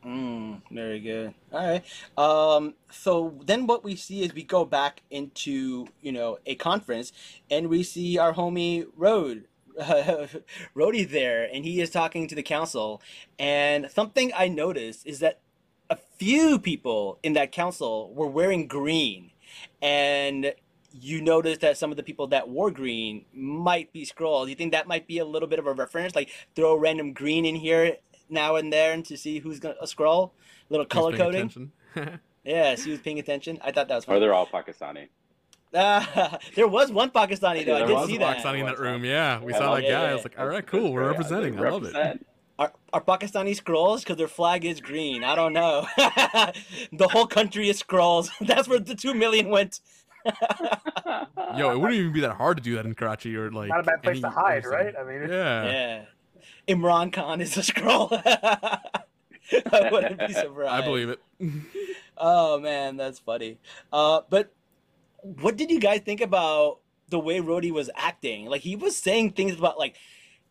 Speaker 2: Mm, very good. All right. Um, so then what we see is we go back into, you know, a conference and we see our homie Road, <laughs> Rhodey there, and he is talking to the council. And something I noticed is that a few people in that council were wearing green. And you notice that some of the people that wore green might be Skrulls. You think that might be a little bit of a reference? Like throw random green in here now and there and to see who's gonna a Skrull? A little color coding.
Speaker 8: attention? <laughs>
Speaker 2: Yeah, she was paying attention. I thought that was
Speaker 9: Or
Speaker 2: funny.
Speaker 9: they're all Pakistani.
Speaker 2: Ah, <laughs> there was one Pakistani though.
Speaker 9: Yeah,
Speaker 2: I did
Speaker 9: was
Speaker 2: see
Speaker 9: a
Speaker 2: that.
Speaker 8: Pakistani in that room. Yeah, we
Speaker 9: Yeah,
Speaker 8: saw
Speaker 9: well,
Speaker 8: that
Speaker 2: yeah,
Speaker 8: guy. I was like, all right, cool. We're
Speaker 9: great.
Speaker 8: representing. I love it.
Speaker 2: Are, are Pakistani Skrulls? Because their flag is green. I don't know. <laughs> the whole country is Skrulls. That's where the two million went.
Speaker 8: Yo, it wouldn't even be that hard to do that in Karachi or like.
Speaker 7: Not a bad place to hide,
Speaker 8: other
Speaker 7: right? I mean,
Speaker 8: Yeah.
Speaker 2: Yeah. Imran Khan is a Skrull. <laughs> I wouldn't be surprised.
Speaker 8: I believe it. <laughs>
Speaker 2: Oh man, that's funny. Uh, but what did you guys think about the way Rhodey was acting? Like he was saying things about like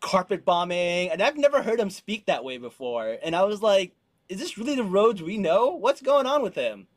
Speaker 2: carpet bombing, and I've never heard him speak that way before. And I was like, is this really the Rhodes we know? What's going on with him?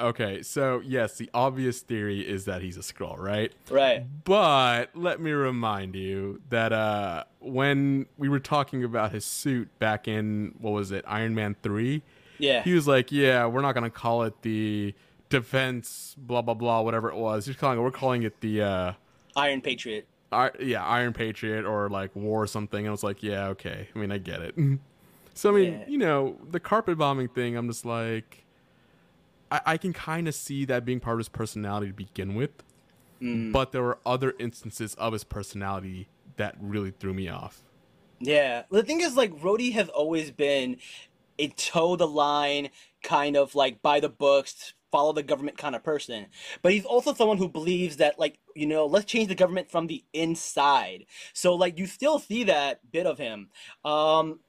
Speaker 8: Okay, so yes, the obvious theory is that he's a Skrull, right?
Speaker 2: Right.
Speaker 8: But let me remind you that uh, when we were talking about his suit back in what was it, Iron Man three,
Speaker 2: Yeah.
Speaker 8: he was like, "Yeah, we're not gonna call it the defense, blah blah blah, whatever it was. He's calling it. We're calling it the uh,
Speaker 2: Iron Patriot.
Speaker 8: I, yeah, Iron Patriot or like War or something." And I was like, "Yeah, okay. I mean, I get it." <laughs> so I mean,
Speaker 2: Yeah.
Speaker 8: you know, the carpet bombing thing. I'm just like, I, I can kind of see that being part of his personality to begin with but there were other instances of his personality that really threw me off.
Speaker 2: Yeah. The thing is, like, Rhodey has always been a toe the line, kind of like by the books, follow the government kind of person. But he's also someone who believes that, like, you know, let's change the government from the inside. So, like, you still see that bit of him. Um,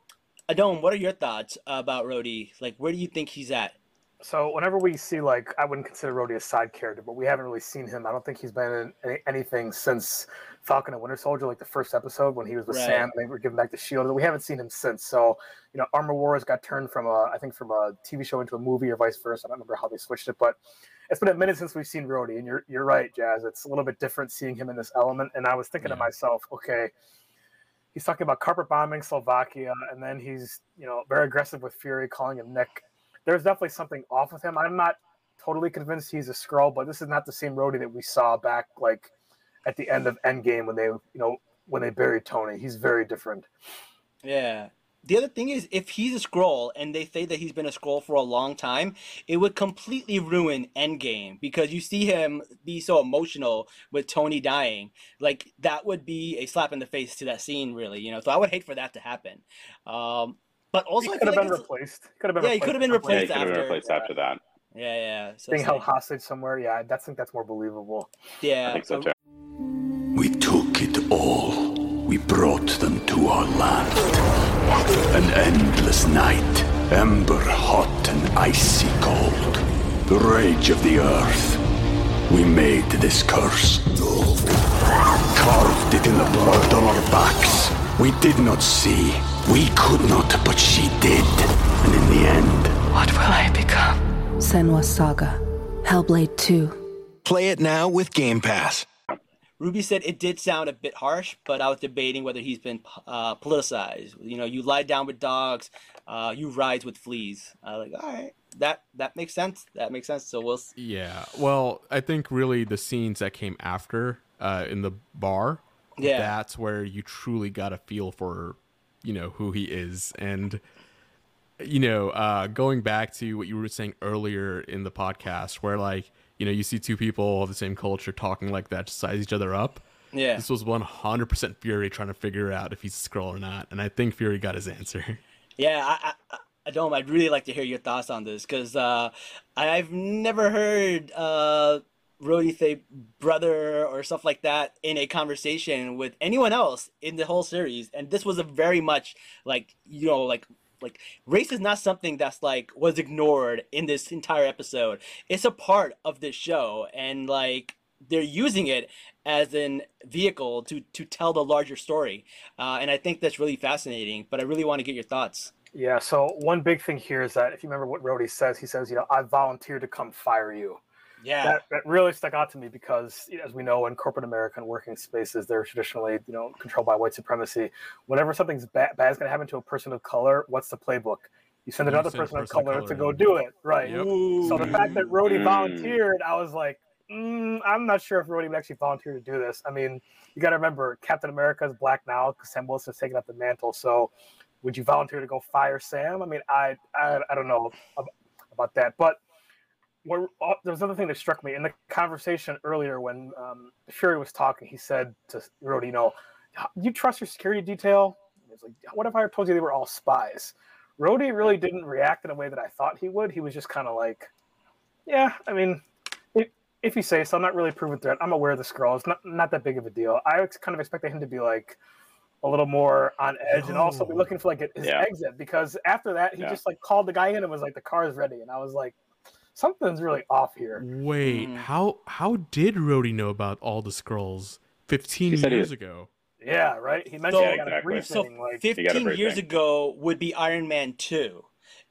Speaker 2: Adon, what are your thoughts about Rhodey? Like, where do you think he's at?
Speaker 7: So whenever we see like, I wouldn't consider Rhodey a side character, but we haven't really seen him. I don't think he's been in any, anything since Falcon and Winter Soldier, like the first episode when he was with
Speaker 2: Right.
Speaker 7: Sam. They were giving back the shield. We haven't seen him since. So you know, Armor Wars got turned from a, I think from a TV show into a movie or vice versa. I don't remember how they switched it, but it's been a minute since we've seen Rhodey. And you're you're right, Jazz. It's a little bit different seeing him in this element. And I was thinking to myself, okay. He's talking about carpet bombing Slovakia, and then he's, you know, very aggressive with Fury, calling him Nick there's definitely something off with him. I'm not totally convinced he's a Skrull, but this is not the same Rhodey that we saw back like at the end of Endgame when they, you know, when they buried Tony. He's very different.
Speaker 2: Yeah. The other thing is, if he's a Skrull and they say that he's been a Skrull for a long time, it would completely ruin Endgame because you see him be so emotional with Tony dying. Like that would be a slap in the face to that scene, really. You know, so I would hate for that to happen. Um, but also,
Speaker 7: he could have
Speaker 2: like
Speaker 7: been replaced. Could have been.
Speaker 2: Yeah, he could have been
Speaker 7: at some
Speaker 9: Yeah,
Speaker 7: point.
Speaker 9: he could have been replaced after that.
Speaker 2: yeah, yeah. So
Speaker 7: Being held
Speaker 2: like-
Speaker 7: hostage somewhere. Yeah, I think that's more believable.
Speaker 2: yeah.
Speaker 9: I think so
Speaker 2: so-
Speaker 9: too.
Speaker 3: We took it all. We brought them to our land. An endless night, ember hot and icy cold. The rage of the earth. We made this curse. Carved it in the blood on our backs. We did not see. We could not, but she did. And in the end,
Speaker 5: What will I become? Senua's Saga. Hellblade 2.
Speaker 6: Play it now with Game Pass.
Speaker 2: Ruby said it did sound a bit harsh, but I was debating whether he's been uh, politicized. You know, you lie down with dogs, uh, you rise with fleas. I was like, all right, that that makes sense. That makes sense. So we'll. s-
Speaker 8: Yeah. Well, I think really the scenes that came after uh, in the bar,
Speaker 2: Yeah.
Speaker 8: that's where you truly got a feel for, you know, who he is. And, you know, uh, going back to what you were saying earlier in the podcast, where like, you know, you see two people of the same culture talking like that to size each other up.
Speaker 2: Yeah.
Speaker 8: This was 100% Fury trying to figure out if he's a Skrull or not, and I think Fury got his answer.
Speaker 2: Yeah, I, I, I don't. I'd really like to hear your thoughts on this because uh, I've never heard uh, Say brother or stuff like that in a conversation with anyone else in the whole series, and this was a very much like you know like like race is not something that's like was ignored in this entire episode. It's a part of this show, and like they're using it as an vehicle to to tell the larger story, uh, and I think that's really fascinating. But I really want to get your thoughts.
Speaker 7: Yeah. So one big thing here is that if you remember what Rhodey says, he says, you know, I volunteered to come fire you.
Speaker 2: Yeah.
Speaker 7: That, that really stuck out to me because, you know, as we know, in corporate America and working spaces, they're traditionally, you know, controlled by white supremacy. Whenever something's bad, bad is going to happen to a person of color, what's the playbook? You send
Speaker 8: You
Speaker 7: another
Speaker 8: send
Speaker 7: person of
Speaker 8: person of
Speaker 7: color
Speaker 8: color
Speaker 7: to go
Speaker 8: in.
Speaker 7: do it, right?
Speaker 8: Yep.
Speaker 7: So the fact that Rhodey
Speaker 9: Mm.
Speaker 7: volunteered, I was like, mm, I'm not sure if Rhodey would actually volunteer to do this. I mean, you got to remember, Captain America is black now because Sam Wilson's taking up the mantle. So, would you volunteer to go fire Sam? I mean, I I, I don't know about that, but what, uh, there was another thing that struck me in the conversation earlier when um, Fury was talking. He said to Rhodey, "You know, you trust your security detail?" He was like, "What if I told you they were all spies?" Rhodey really didn't react in a way that I thought he would. He was just kind of like, "Yeah, I mean." If, if you say so, I'm not really a proven threat. I'm aware of the Skrull. It's not not that big of a deal. I kind of expected him to be like a little more on edge and also be looking for like his
Speaker 9: Yeah.
Speaker 7: exit because after that he
Speaker 9: Yeah.
Speaker 7: just like called the guy in and was like the car is ready and I was like something's really off here.
Speaker 8: Wait,
Speaker 2: Mm.
Speaker 8: how how did Rhodey know about all the Skrulls 15
Speaker 9: He said he-
Speaker 8: years ago?
Speaker 7: Yeah, right. He mentioned
Speaker 2: So-
Speaker 7: he got a
Speaker 9: Exactly.
Speaker 7: briefing
Speaker 2: So
Speaker 7: like
Speaker 2: 15
Speaker 9: briefing.
Speaker 2: years ago would be Iron Man 2.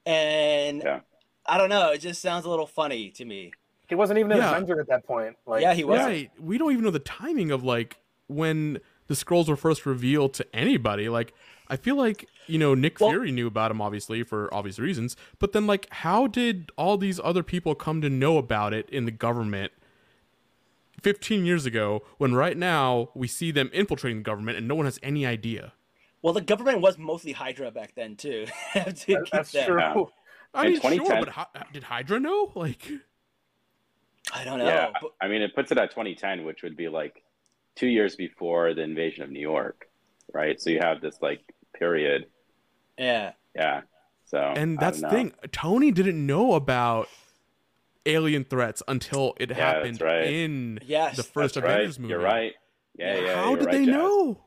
Speaker 2: And
Speaker 9: Yeah.
Speaker 2: I don't know, it just sounds a little funny to me.
Speaker 7: he wasn't even an
Speaker 8: Yeah.
Speaker 7: Avenger at that point. Like
Speaker 2: yeah, he was.
Speaker 8: Right. We don't even know the timing of like when the Skrulls were first revealed to anybody. Like I feel like, you know, Nick
Speaker 2: Well-
Speaker 8: Fury knew about him obviously for obvious reasons, but then like how did all these other people come to know about it in the government 15 years ago when right now we see them infiltrating the government and no one has any idea?
Speaker 2: Well, the government was mostly Hydra back then too. I <laughs> to
Speaker 7: that- that's
Speaker 2: that.
Speaker 7: true.
Speaker 8: I
Speaker 9: In
Speaker 8: mean, sure,
Speaker 9: 2010
Speaker 8: but how, did Hydra know? Like
Speaker 2: I don't know.
Speaker 9: yeah,
Speaker 2: but-
Speaker 9: I mean, it puts it at 2010, which would be like two years before the invasion of New York, right? So you have this like period.
Speaker 2: Yeah.
Speaker 9: Yeah. So
Speaker 8: And that's the thing. Tony didn't know about alien threats until it
Speaker 9: Yeah,
Speaker 8: happened
Speaker 9: right.
Speaker 8: in
Speaker 2: Yes,
Speaker 8: the first Avengers
Speaker 9: right.
Speaker 8: movie.
Speaker 9: You're right. Yeah, yeah.
Speaker 8: How did
Speaker 9: right,
Speaker 8: they
Speaker 9: Jazz.
Speaker 8: know?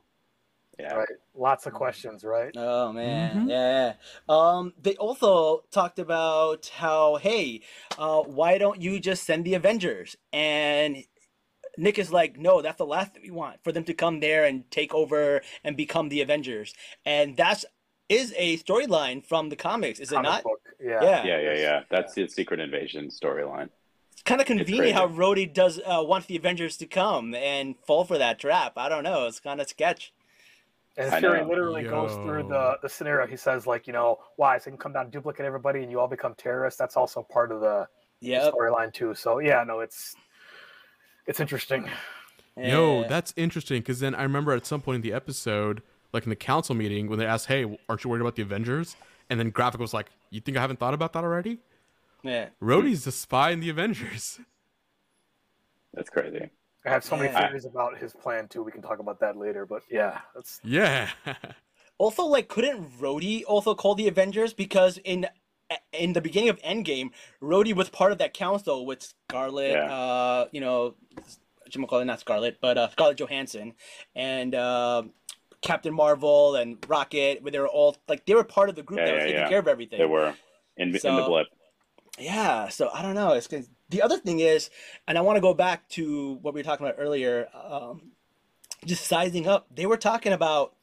Speaker 9: Yeah.
Speaker 7: Right. Lots of questions, right?
Speaker 2: Oh man,
Speaker 8: Mhm.
Speaker 2: yeah. Um, they also talked about how, hey, uh, why don't you just send the Avengers? And Nick is like, no, that's the last thing we want for them to come there and take over and become the Avengers. And that's is a storyline from the comics, is it
Speaker 7: Comic
Speaker 2: not?
Speaker 7: book. Yeah.
Speaker 2: Yeah.
Speaker 9: Yeah, yeah, yeah. That's the Secret Invasion storyline.
Speaker 2: It's kind of convenient how
Speaker 9: crazy.
Speaker 2: Rhodey does uh, wants the Avengers to come and fall for that trap. I don't know. It's kind of sketch.
Speaker 7: And
Speaker 9: I
Speaker 7: Fury
Speaker 9: know.
Speaker 7: literally goes through the, the scenario. He says, like, you know, why? So you can come down and duplicate everybody and you all become terrorists. That's also part of the
Speaker 2: Yep.
Speaker 7: storyline too. So yeah, no, it's it's interesting.
Speaker 8: Yo, that's interesting because then I remember at some point in the episode, like in the council meeting, when they asked, "Hey, aren't you worried about the Avengers?" and then Gravik was like, "You think I haven't thought about that already?"
Speaker 2: yeah.
Speaker 8: Rhodey's a spy in the Avengers. <laughs>
Speaker 9: That's crazy.
Speaker 7: I have so many
Speaker 2: Yeah.
Speaker 7: theories about his plan too. We can talk about that later. But yeah, that's
Speaker 8: Yeah. <laughs>
Speaker 2: Also, like, couldn't Rhodey also call the Avengers because in in the beginning of Endgame, Rhodey was part of that council with Scarlet,
Speaker 9: Yeah.
Speaker 2: uh, you know, call it not Scarlet, but uh, Scarlett Johansson and uh, Captain Marvel and Rocket. Where they were all like they were part of the group
Speaker 9: Yeah,
Speaker 2: that was
Speaker 9: yeah,
Speaker 2: taking
Speaker 9: yeah.
Speaker 2: care of everything.
Speaker 9: They were in, in the blip.
Speaker 2: Yeah, so I don't know. It's 'cause- the other thing is, and I want to go back to what we were talking about earlier, um, just sizing up. They were talking about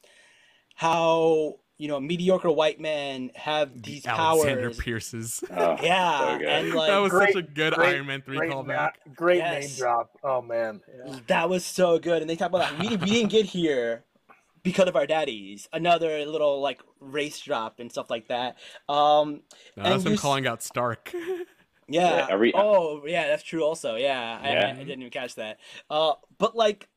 Speaker 2: how you know mediocre white men have these
Speaker 8: Alexander
Speaker 2: powers.
Speaker 8: Pierce's. <laughs>
Speaker 9: Oh,
Speaker 2: Yeah,
Speaker 9: so
Speaker 2: and like
Speaker 8: that was
Speaker 7: Great-
Speaker 8: such a good
Speaker 7: great-
Speaker 8: Iron Man 3
Speaker 7: great,
Speaker 8: callback.
Speaker 7: na- great
Speaker 2: Yes.
Speaker 7: name drop. Oh man, yeah.
Speaker 2: that was so good. And they talk about we, we didn't get here because of our daddies. Another little like race drop and stuff like that. Um,
Speaker 8: No, that's
Speaker 2: you
Speaker 8: him
Speaker 2: s-
Speaker 8: calling out Stark. <laughs>
Speaker 2: Yeah.
Speaker 9: Yeah, every-
Speaker 2: oh, yeah, that's true. Also, yeah, I-
Speaker 9: Yeah.
Speaker 2: I, I didn't even catch that. Uh, but like,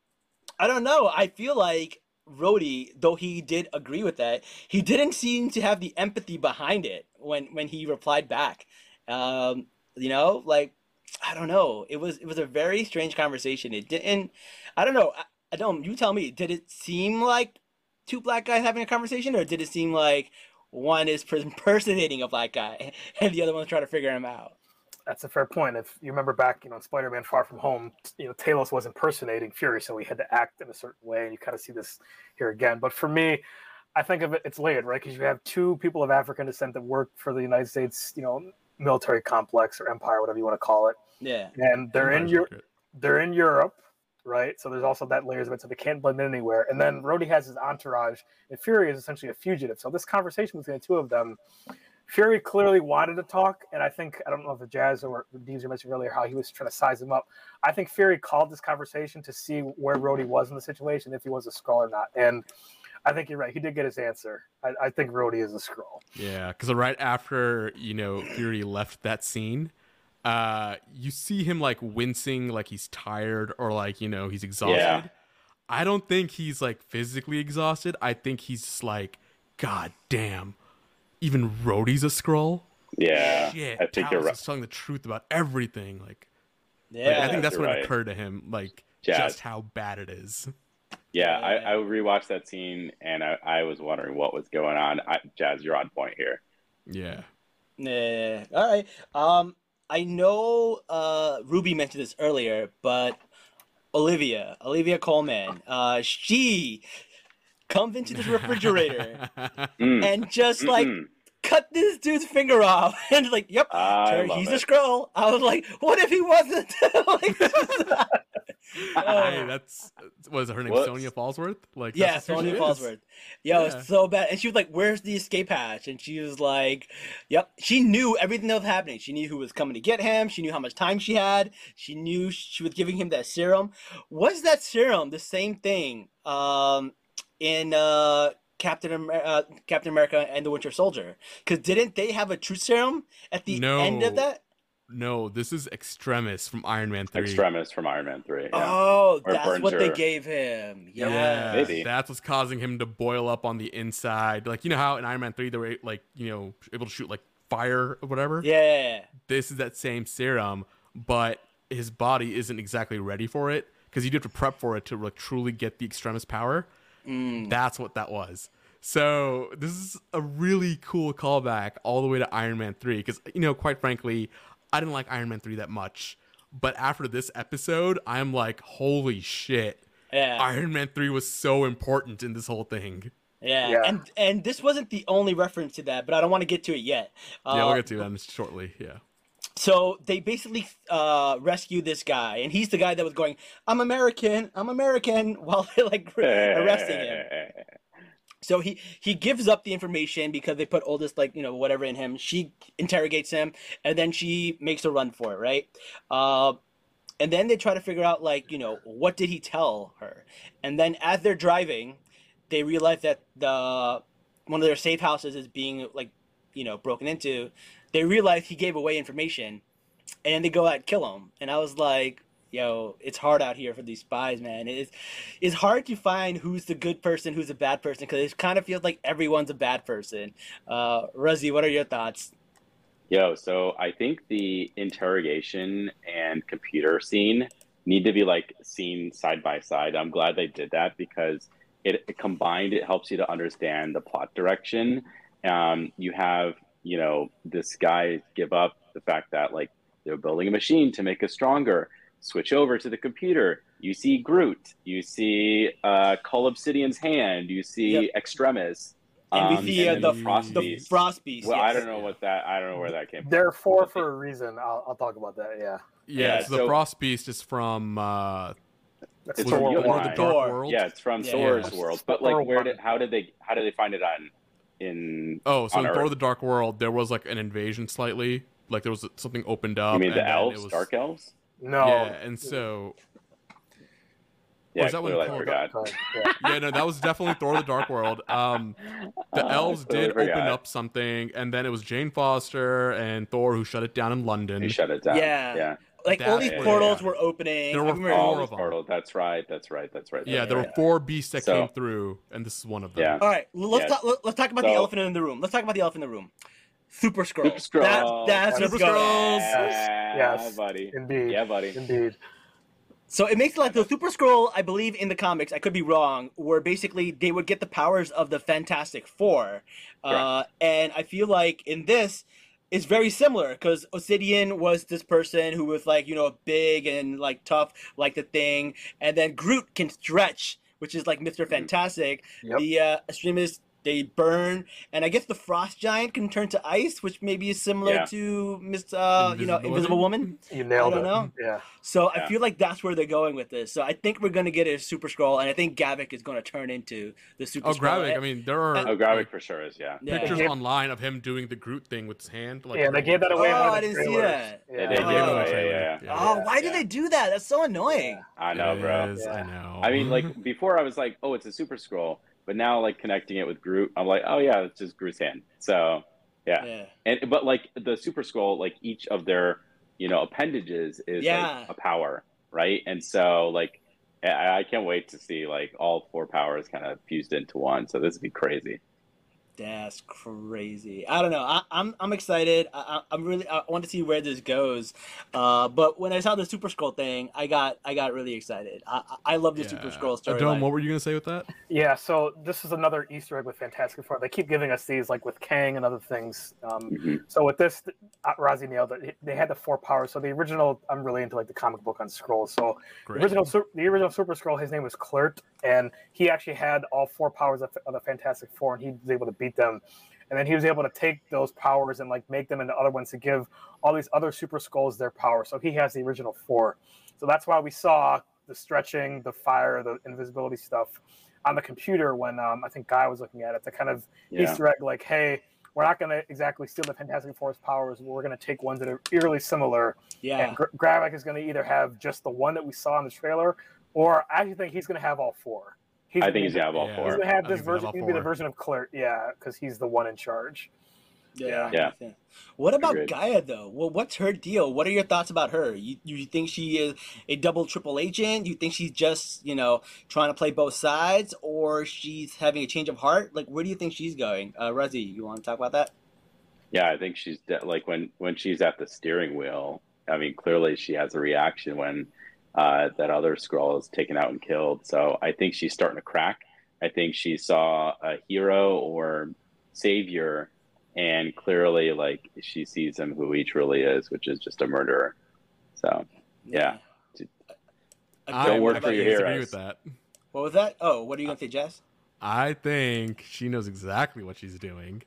Speaker 2: I don't know. I feel like Rhodey, though he did agree with that, he didn't seem to have the empathy behind it when when he replied back. Um, you know, like I don't know. It was it was a very strange conversation. It didn't. I don't know. I, I don't. You tell me. Did it seem like two black guys having a conversation, or did it seem like one is <laughs> impersonating a black guy <laughs> and the other one's trying to figure him out?
Speaker 7: That's a fair point. If you remember back, you know, in Spider-Man: Far From Home, you know, Talos was impersonating Fury, so he had to act in a certain way, and you kind of see this here again. But for me, I think of it, it's layered, right? Because you have two people of African descent that work for the United States, you know, military complex or empire, whatever you want to call it,
Speaker 2: Yeah.
Speaker 7: and they're in
Speaker 8: Empire's
Speaker 7: Europe.
Speaker 8: accurate.
Speaker 7: They're in Europe, right? So there's also that layers of it, so they can't blend in anywhere. And then Rhodey has his entourage, and Fury is essentially a fugitive. So this conversation between the two of them, Fury clearly wanted to talk, and I think I don't know if the Jazz or Deems you mentioned earlier how he was trying to size him up. I think Fury called this conversation to see where Rhodey was in the situation, if he was a Skrull or not. And I think you're right. He did get his answer. I, I think Rhodey is a Skrull.
Speaker 8: Yeah, because right after you know Fury left that scene, uh, you see him like wincing, like he's tired or like you know he's exhausted.
Speaker 9: Yeah.
Speaker 8: I don't think he's like physically exhausted. I think he's just like, God damn, even Rhodey's a Skrull.
Speaker 9: Yeah,
Speaker 8: Shit,
Speaker 9: I think you're
Speaker 8: Talos
Speaker 9: right.
Speaker 8: is telling the truth about everything. Like, like,
Speaker 2: Yeah.
Speaker 8: I think that's
Speaker 9: you're
Speaker 8: when it
Speaker 9: right.
Speaker 8: occurred to him, like
Speaker 9: Jazz.
Speaker 8: just how bad it is.
Speaker 9: Yeah, I, I rewatched that scene and I, I was wondering what was going on. I, Jazz, you're on point here.
Speaker 8: Yeah.
Speaker 2: Yeah. All right. Um, I know uh Ruby mentioned this earlier, but Olivia, Olivia Colman, uh, she comes into this refrigerator <laughs>
Speaker 9: Mm,
Speaker 2: and just like
Speaker 9: mm-mm.
Speaker 2: cut this dude's finger off, <laughs> and like, yep,
Speaker 9: I
Speaker 2: Terry,
Speaker 9: love
Speaker 2: he's
Speaker 9: it.
Speaker 2: a Skrull. I was like, what if he wasn't? <laughs> like, this <laughs> is-
Speaker 8: hey, that's was her name
Speaker 9: Whoops.
Speaker 8: Sonya Falsworth? Like,
Speaker 2: Yeah,
Speaker 8: that's who
Speaker 2: Sonya
Speaker 8: she is.
Speaker 2: Falsworth. Yo,
Speaker 8: Yeah.
Speaker 2: it's so bad. And she was like, "Where's the escape hatch?" And she was like, "Yep." She knew everything that was happening. She knew who was coming to get him. She knew how much time she had. She knew she was giving him that serum. Was that serum the same thing um, in uh, Captain Amer- uh, Captain America and the Winter Soldier? Because didn't they have a truth serum at the end of that?
Speaker 8: No, this is Extremis from Iron Man 3.
Speaker 9: Extremis from Iron Man 3. Yeah.
Speaker 2: Oh,
Speaker 9: Or
Speaker 2: that's what they gave him. Yeah.
Speaker 8: Yeah,
Speaker 9: Maybe.
Speaker 8: that's what's causing him to boil up on the inside. Like you know how in Iron Man three they were like you know able to shoot like fire or whatever.
Speaker 2: Yeah.
Speaker 8: This is that same serum, but his body isn't exactly ready for it because you do have to prep for it to like truly get the extremis power.
Speaker 2: Mm.
Speaker 8: That's what that was. So this is a really cool callback all the way to Iron Man three because you know quite frankly I didn't like Iron Man three that much, but after this episode I'm like holy shit.
Speaker 2: Yeah.
Speaker 8: Iron Man 3 was so important in this whole thing.
Speaker 2: Yeah.
Speaker 7: Yeah.
Speaker 2: and and this wasn't the only reference to that, but I don't want to get to it yet.
Speaker 8: yeah,
Speaker 2: Uh,
Speaker 8: we'll get to that shortly. Yeah.
Speaker 2: So they basically uh, rescue this guy, and he's the guy that was going, "I'm American, I'm American," <laughs> while they're like arresting him. <laughs> So he he gives up the information because they put all this like you know whatever in him. She interrogates him, and then she makes a run for it, right? Uh, and then they try to figure out like you know what did he tell her, and then as they're driving, they realize that the one of their safe houses is being like you know broken into. They realize he gave away information, and they go out and kill him. And I was like, yo, it's hard out here for these spies, man. It's it's hard to find who's the good person, who's a bad person, because it kind of feels like everyone's a bad person. Uh, Ruzzy, what are your thoughts?
Speaker 9: Yo, so I think the interrogation and computer scene need to be like seen side by side. I'm glad they did that because it, it combined, it helps you to understand the plot direction. Um, you have, you know, this guy give up the fact that like they're building a machine to make us stronger. Switch over to the computer. You see Groot. You see uh, Cull Obsidian's hand. You see
Speaker 2: Yep.
Speaker 9: Extremis.
Speaker 2: And
Speaker 9: um,
Speaker 2: we see uh, the,
Speaker 9: Frost
Speaker 2: the
Speaker 9: Beast.
Speaker 2: frost beast.
Speaker 9: Well, I don't know what that. I don't know where that came from.
Speaker 7: They're four for a reason. I'll, I'll talk about that. Yeah,
Speaker 8: Yeah,
Speaker 9: Yeah,
Speaker 8: so the Frost Beast is from uh
Speaker 9: It's from
Speaker 7: Thor
Speaker 9: Jotunheim.
Speaker 8: Thor the. Dark World?
Speaker 9: Yeah, it's from
Speaker 2: Yeah.
Speaker 9: Thor's
Speaker 8: Yeah.
Speaker 9: world. But like, where did? How did they? How did they find it on? In
Speaker 8: Oh, so
Speaker 9: on
Speaker 8: in Thor the Dark World there was like an invasion slightly. Like there was something opened up.
Speaker 9: You mean
Speaker 8: and
Speaker 9: the
Speaker 8: then it
Speaker 9: elves,
Speaker 8: was-
Speaker 9: dark elves?
Speaker 7: No,
Speaker 8: Yeah, and so
Speaker 9: Yeah,
Speaker 8: is that what
Speaker 9: clearly I forgot. <laughs>
Speaker 7: Yeah. <laughs>
Speaker 8: yeah, no, that was definitely Thor the Dark World. Um the
Speaker 9: Uh, <laughs>
Speaker 8: elves
Speaker 9: totally
Speaker 8: did open
Speaker 9: forgot.
Speaker 8: up something and then it was Jane Foster and Thor who shut it down in London.
Speaker 9: They shut it down.
Speaker 2: Yeah.
Speaker 9: yeah.
Speaker 2: Like all these
Speaker 9: where-
Speaker 2: portals
Speaker 8: yeah.
Speaker 2: were opening.
Speaker 8: There were four
Speaker 9: four
Speaker 8: of them.
Speaker 9: portal. That's right. That's right. That's right.
Speaker 8: Yeah,
Speaker 9: that's
Speaker 8: there were
Speaker 9: right.
Speaker 8: four beasts that
Speaker 9: So-
Speaker 8: came through, and this is one of them.
Speaker 9: Yeah.
Speaker 2: All right, let's
Speaker 9: Yes.
Speaker 2: talk. Let, us talk about the
Speaker 9: So-
Speaker 2: elephant in the room. Let's talk about the elephant in the room. Super Skrull.
Speaker 9: Super Skrull.
Speaker 2: That, that's
Speaker 8: Super
Speaker 2: what's going
Speaker 9: Yeah,
Speaker 7: Yes.
Speaker 9: buddy.
Speaker 7: Indeed.
Speaker 9: Yeah, buddy.
Speaker 7: Indeed.
Speaker 2: So it makes like the Super Skrull, I believe in the comics, I could be wrong, where basically they would get the powers of the Fantastic Four. Uh, and I feel like in this, it's very similar because Obsidian was this person who was like, you know, big and like tough, like the thing. And then Groot can stretch, which is like Mr. Fantastic.
Speaker 7: Yep.
Speaker 2: The uh, extremists, they burn. And I guess the Frost Giant can turn to ice, which maybe is similar
Speaker 9: Yeah.
Speaker 2: to Miss, uh, you know, Invisible Woman.
Speaker 7: You nailed
Speaker 2: I don't
Speaker 7: it.
Speaker 2: know.
Speaker 7: Yeah.
Speaker 2: So I feel like that's where they're going with this. So I think we're gonna get a Super Skrull, and I think Gravik is gonna turn into the Super Skrull.
Speaker 8: Oh,
Speaker 2: Skrull.
Speaker 8: Gravik. I mean, there are
Speaker 9: Oh, Gravik for sure is, yeah.
Speaker 2: Yeah.
Speaker 8: pictures
Speaker 7: Yeah.
Speaker 8: online of him doing the Groot thing with his hand. Like,
Speaker 7: yeah, they gave that away. in
Speaker 2: Oh,
Speaker 7: one of
Speaker 2: I didn't see that.
Speaker 7: Yeah.
Speaker 9: They did,
Speaker 2: Oh.
Speaker 9: yeah,
Speaker 8: Oh.
Speaker 9: yeah, yeah, yeah.
Speaker 2: Oh, why do
Speaker 7: Yeah.
Speaker 2: they do that? That's so annoying.
Speaker 9: I know,
Speaker 8: It
Speaker 9: bro.
Speaker 8: is,
Speaker 7: Yeah.
Speaker 8: I know.
Speaker 9: I mean, like <laughs> before, I was like, "Oh, it's a Super Skrull," but now, like connecting it with Groot, I'm like, "Oh yeah, it's just Groot's hand." So, yeah.
Speaker 2: Yeah.
Speaker 9: And but like the Super Skrull, like each of their you know appendages is
Speaker 2: Yeah.
Speaker 9: like a power, right? And so like I, I can't wait to see like all four powers kind of fused into one. So this would be crazy.
Speaker 2: That's crazy. I don't know. I, I'm I'm excited. I, I- I'm really. I want to see where this goes. Uh, but when I saw the Super Skrull thing, I got I got really excited. I I I love the Super Skrull
Speaker 8: Dome,
Speaker 2: storyline.
Speaker 8: what were you gonna say with that?
Speaker 7: Yeah, so this is another Easter egg with Fantastic Four. They keep giving us these, like with Kang and other things. Um,
Speaker 9: Mhm.
Speaker 7: so with this, uh, Razi nailed it. They had the four powers. So the original, I'm really into like the comic book on Skrulls. So the original, the original Super Skrull, his name was Kl'rt, and he actually had all four powers of, of the Fantastic Four, and he was able to beat them. And then he was able to take those powers and like make them into other ones to give all these other Super Skrulls their power. So he has the original four. So that's why we saw the stretching, the fire, the invisibility stuff on the computer when um, I think Guy was looking at it to kind of
Speaker 9: Yeah.
Speaker 7: Easter egg like, hey, we're not going to exactly steal the Fantastic Four's powers. We're going to take ones that are eerily similar.
Speaker 2: yeah.
Speaker 7: And Gra- Gravik is going to either have just the one that we saw in the trailer, or I actually think he's going to have all four. He's
Speaker 9: I think he's gonna have all
Speaker 8: Yeah.
Speaker 7: He's
Speaker 9: four.
Speaker 7: going to have this
Speaker 8: think he's gonna
Speaker 7: version. He'll be the version of Kl'rt, yeah, because he's the one in charge.
Speaker 2: Yeah.
Speaker 9: Yeah.
Speaker 2: What about
Speaker 9: Agreed.
Speaker 2: Gaia though? Well, what's her deal? What are your thoughts about her? You you think she is a double triple agent? You think she's just you know trying to play both sides, or she's having a change of heart? Like, where do you think she's going? Uh, Razi, you want to talk about that?
Speaker 9: Yeah, I think she's de- like when when she's at the steering wheel. I mean, clearly she has a reaction when uh, that other Skrull is taken out and killed. So I think she's starting to crack. I think she saw a hero or savior, and clearly, like she sees him who he truly is, which is just a murderer. So yeah,
Speaker 2: Uh,
Speaker 9: Don't
Speaker 2: what
Speaker 9: work
Speaker 2: about
Speaker 9: for
Speaker 2: you?
Speaker 9: your heroes.
Speaker 8: with that.
Speaker 2: What was that? Oh, what are you gonna say, Jess?
Speaker 8: I think she knows exactly what she's doing,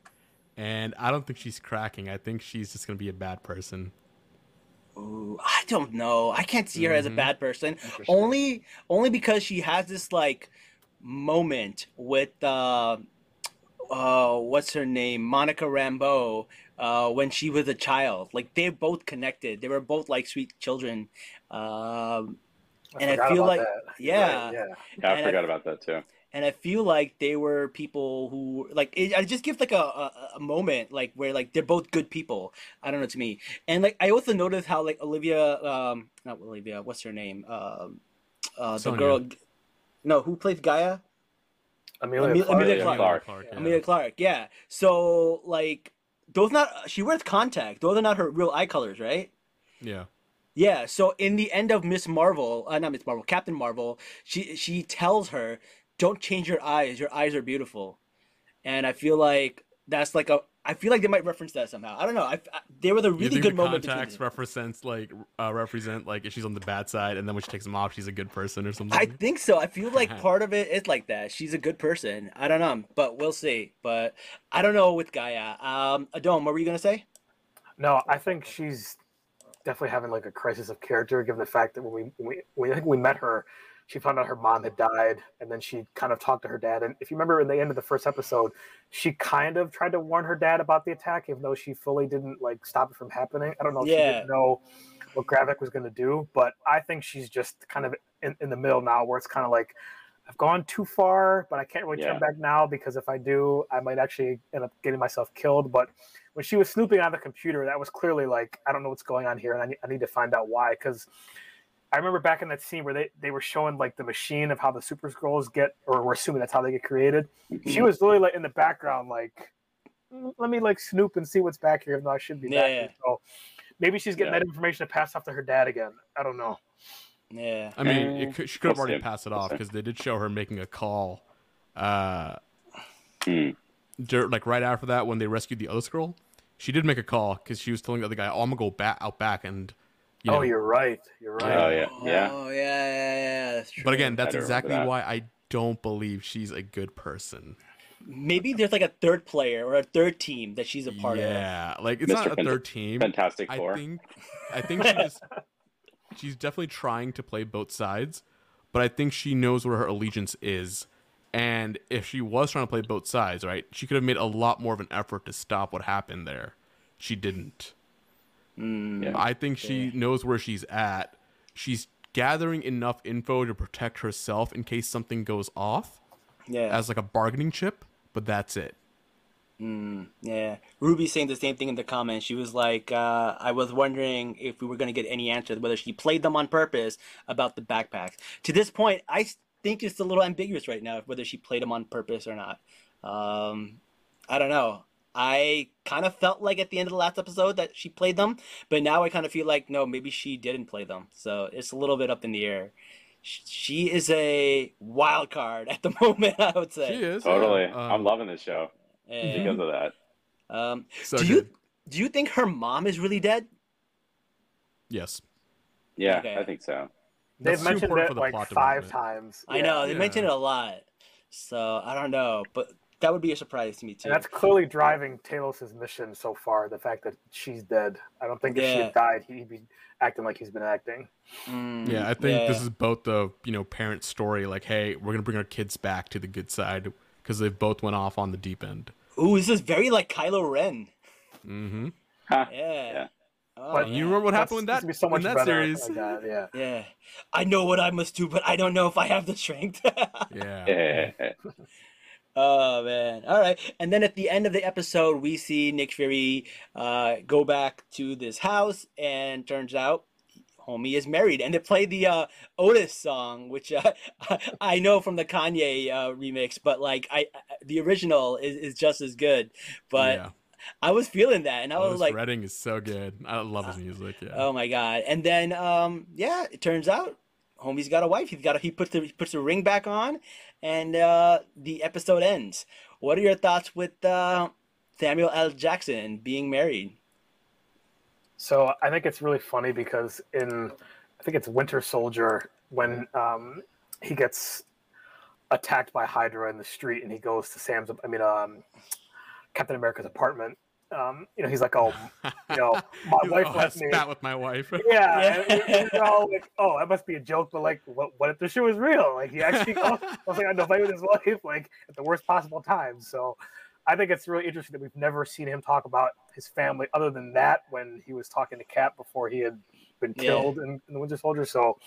Speaker 8: and I don't think she's cracking. I think she's just gonna be a bad person.
Speaker 2: Ooh, I don't know. I can't see her as a
Speaker 8: Mhm.
Speaker 2: bad person. Only, only because she has this like moment with uh, uh, what's her name, Monica Rambeau, uh, when she was a child. Like they're both connected. They were both like sweet children. Um, And I
Speaker 7: forgot
Speaker 2: feel
Speaker 7: about
Speaker 2: like-
Speaker 7: that. You're
Speaker 2: yeah.
Speaker 7: right, yeah.
Speaker 9: yeah, I
Speaker 2: And I-
Speaker 9: forgot about that too.
Speaker 2: And I feel like they were people who like it, it just give like a, a, a moment like where like they're both good people. I don't know to me, and like I also noticed how like Olivia, um, not Olivia, what's her name, um, uh, the girl, no, who plays Gaia?
Speaker 7: Emilia,
Speaker 2: Emilia-
Speaker 7: Clarke.
Speaker 2: Emilia
Speaker 9: Yeah,
Speaker 2: Clarke.
Speaker 9: Clarke.
Speaker 8: yeah.
Speaker 2: Emilia Clarke, yeah. So like those not she wears contact. Those are not her real eye colors, right?
Speaker 8: Yeah.
Speaker 2: Yeah, so in the end of Miss Marvel, uh, not Miss Marvel, Captain Marvel, she she tells her, "Don't change your eyes. Your eyes are beautiful," and I feel like that's like a. I feel like they might reference that somehow. I don't know. I, I they were the
Speaker 8: You
Speaker 2: really
Speaker 8: think
Speaker 2: good
Speaker 8: the
Speaker 2: moment. between
Speaker 8: contacts represents like uh, represent like if she's on the bad side, and then when she takes them off, she's a good person or something.
Speaker 2: I think so. I feel like <laughs> part of it is like that. She's a good person. I don't know, but we'll see. But I don't know with Gaia. Um, Adom, what were you gonna say?
Speaker 7: No, I think she's definitely having like a crisis of character, given the fact that when we when we, I think we met her, she found out her mom had died, and then she kind of talked to her dad. And if you remember in the end of the first episode, she kind of tried to warn her dad about the attack, even though she fully didn't like stop it from happening. I don't know if she didn't know what Gravik was going to do, but I think she's just kind of in, in the middle now, where it's kind of like. I've gone too far, but I can't really
Speaker 9: Yeah.
Speaker 7: turn back now because if I do, I might actually end up getting myself killed. But when she was snooping on the computer, that was clearly like, I don't know what's going on here, and I need, I need to find out why. Because I remember back in that scene where they, they were showing like the machine of how the Super Skrulls get, or we're assuming that's how they get created. She was literally like in the background, like, "Mm, let me like snoop and see what's back here, even though I should be back
Speaker 2: Yeah.
Speaker 7: here. So maybe she's getting
Speaker 9: Yeah.
Speaker 7: that information to pass off to her dad again. I don't know.
Speaker 2: Yeah.
Speaker 8: I mean, it could, she could have already passed it off because they did show her making a call, uh, dur- like right after that when they rescued the other Skrull. She did make a call because she was telling the other guy, "Oh, I'm gonna go back out back," and you oh, know.
Speaker 7: Oh, you're right. You're right.
Speaker 9: Oh yeah, yeah.
Speaker 2: Oh yeah, yeah, yeah. That's true.
Speaker 8: but again, that's exactly
Speaker 9: that.
Speaker 8: why I don't believe she's a good person.
Speaker 2: maybe there's like a third player or a third team that she's a part of.
Speaker 8: yeah, like it's
Speaker 9: Mr.
Speaker 8: not a third team.
Speaker 9: Fantastic
Speaker 8: I
Speaker 9: Four.
Speaker 8: think I think she just <laughs> she's definitely trying to play both sides, but I think she knows where her allegiance is. And if she was trying to play both sides, right, she could have made a lot more of an effort to stop what happened there. She didn't.
Speaker 9: Yeah.
Speaker 8: I think she knows where she's at. She's gathering enough info to protect herself in case something goes off
Speaker 2: Yeah.
Speaker 8: as like a bargaining chip, but that's it.
Speaker 2: Yeah, Ruby's saying the same thing in the comments. She was like, uh, "I was wondering if we were going to get any answers, whether she played them on purpose about the backpacks." To this point, I think it's a little ambiguous right now whether she played them on purpose or not. Um, I don't know. I kind of felt like at the end of the last episode that she played them, but now I kind of feel like no, maybe she didn't play them. So it's a little bit up in the air. She is a wild card at the <laughs> moment. I would say.
Speaker 8: She is
Speaker 9: Totally.
Speaker 8: yeah. Um,
Speaker 9: I'm loving this show
Speaker 2: Yeah.
Speaker 9: because of that.
Speaker 2: Um,
Speaker 8: so
Speaker 2: do you do you think her mom is really dead?
Speaker 8: Yes.
Speaker 9: Yeah,
Speaker 2: Okay.
Speaker 9: I think so.
Speaker 7: They've
Speaker 8: That's
Speaker 7: mentioned it
Speaker 8: the
Speaker 7: like five
Speaker 8: development.
Speaker 7: times.
Speaker 2: I
Speaker 7: Yeah.
Speaker 2: know they
Speaker 8: Yeah.
Speaker 2: mention it a lot, so I don't know, but that would be a surprise to me too.
Speaker 7: And that's clearly driving Talos' mission so far. The fact that she's dead. I don't think if she had died, he'd be acting like he's been acting.
Speaker 2: Mm,
Speaker 8: Yeah, I think this is both the you know parent story. Like, hey, we're gonna bring our kids back to the good side because they've both went off on the deep end.
Speaker 2: Ooh, this is very like Kylo Ren.
Speaker 8: Mm-hmm.
Speaker 9: Huh.
Speaker 2: Yeah.
Speaker 9: Yeah.
Speaker 2: Oh,
Speaker 7: But
Speaker 8: you remember what happened in
Speaker 7: this
Speaker 8: that
Speaker 7: would be so much
Speaker 8: in that series?
Speaker 7: like that, yeah.
Speaker 2: Yeah, I know what I must do, but I don't know if I have the strength. <laughs>
Speaker 8: Yeah.
Speaker 9: Yeah.
Speaker 2: Oh man! All right, and then at the end of the episode, we see Nick Fury uh, go back to this house, and turns out homie is married, and they play the uh, Otis song, which uh, <laughs> I know from the Kanye uh, remix, but like I, the original is, is just as good. But
Speaker 8: yeah.
Speaker 2: I was feeling that, and I was like,
Speaker 8: Redding is so good. I love his music. Yeah.
Speaker 2: Oh my god! And then, um, yeah, it turns out, homie's got a wife. He's got a, he puts the he puts the ring back on, and uh, the episode ends. What are your thoughts with uh, Samuel L. Jackson being married?
Speaker 7: So I think it's really funny because in I think it's Winter Soldier when um, he gets attacked by Hydra in the street and he goes to Sam's I mean um, Captain America's apartment. Um, you know, he's like, "Oh, you know, <laughs> my
Speaker 8: He's like,
Speaker 7: wife
Speaker 8: oh, I
Speaker 7: left me."
Speaker 8: spat with my wife. <laughs>
Speaker 7: Yeah,
Speaker 2: Yeah.
Speaker 7: and- and you're all like, "Oh, that must be a joke," but like, what, what if the shit was real? Like, he actually goes, <laughs> I was like, "I know fight with his wife, like at the worst possible time." So, I think it's really interesting that we've never seen him talk about his family other than that when he was talking to Cap before he had been
Speaker 2: Yeah.
Speaker 7: killed in, in the Winter Soldier. So,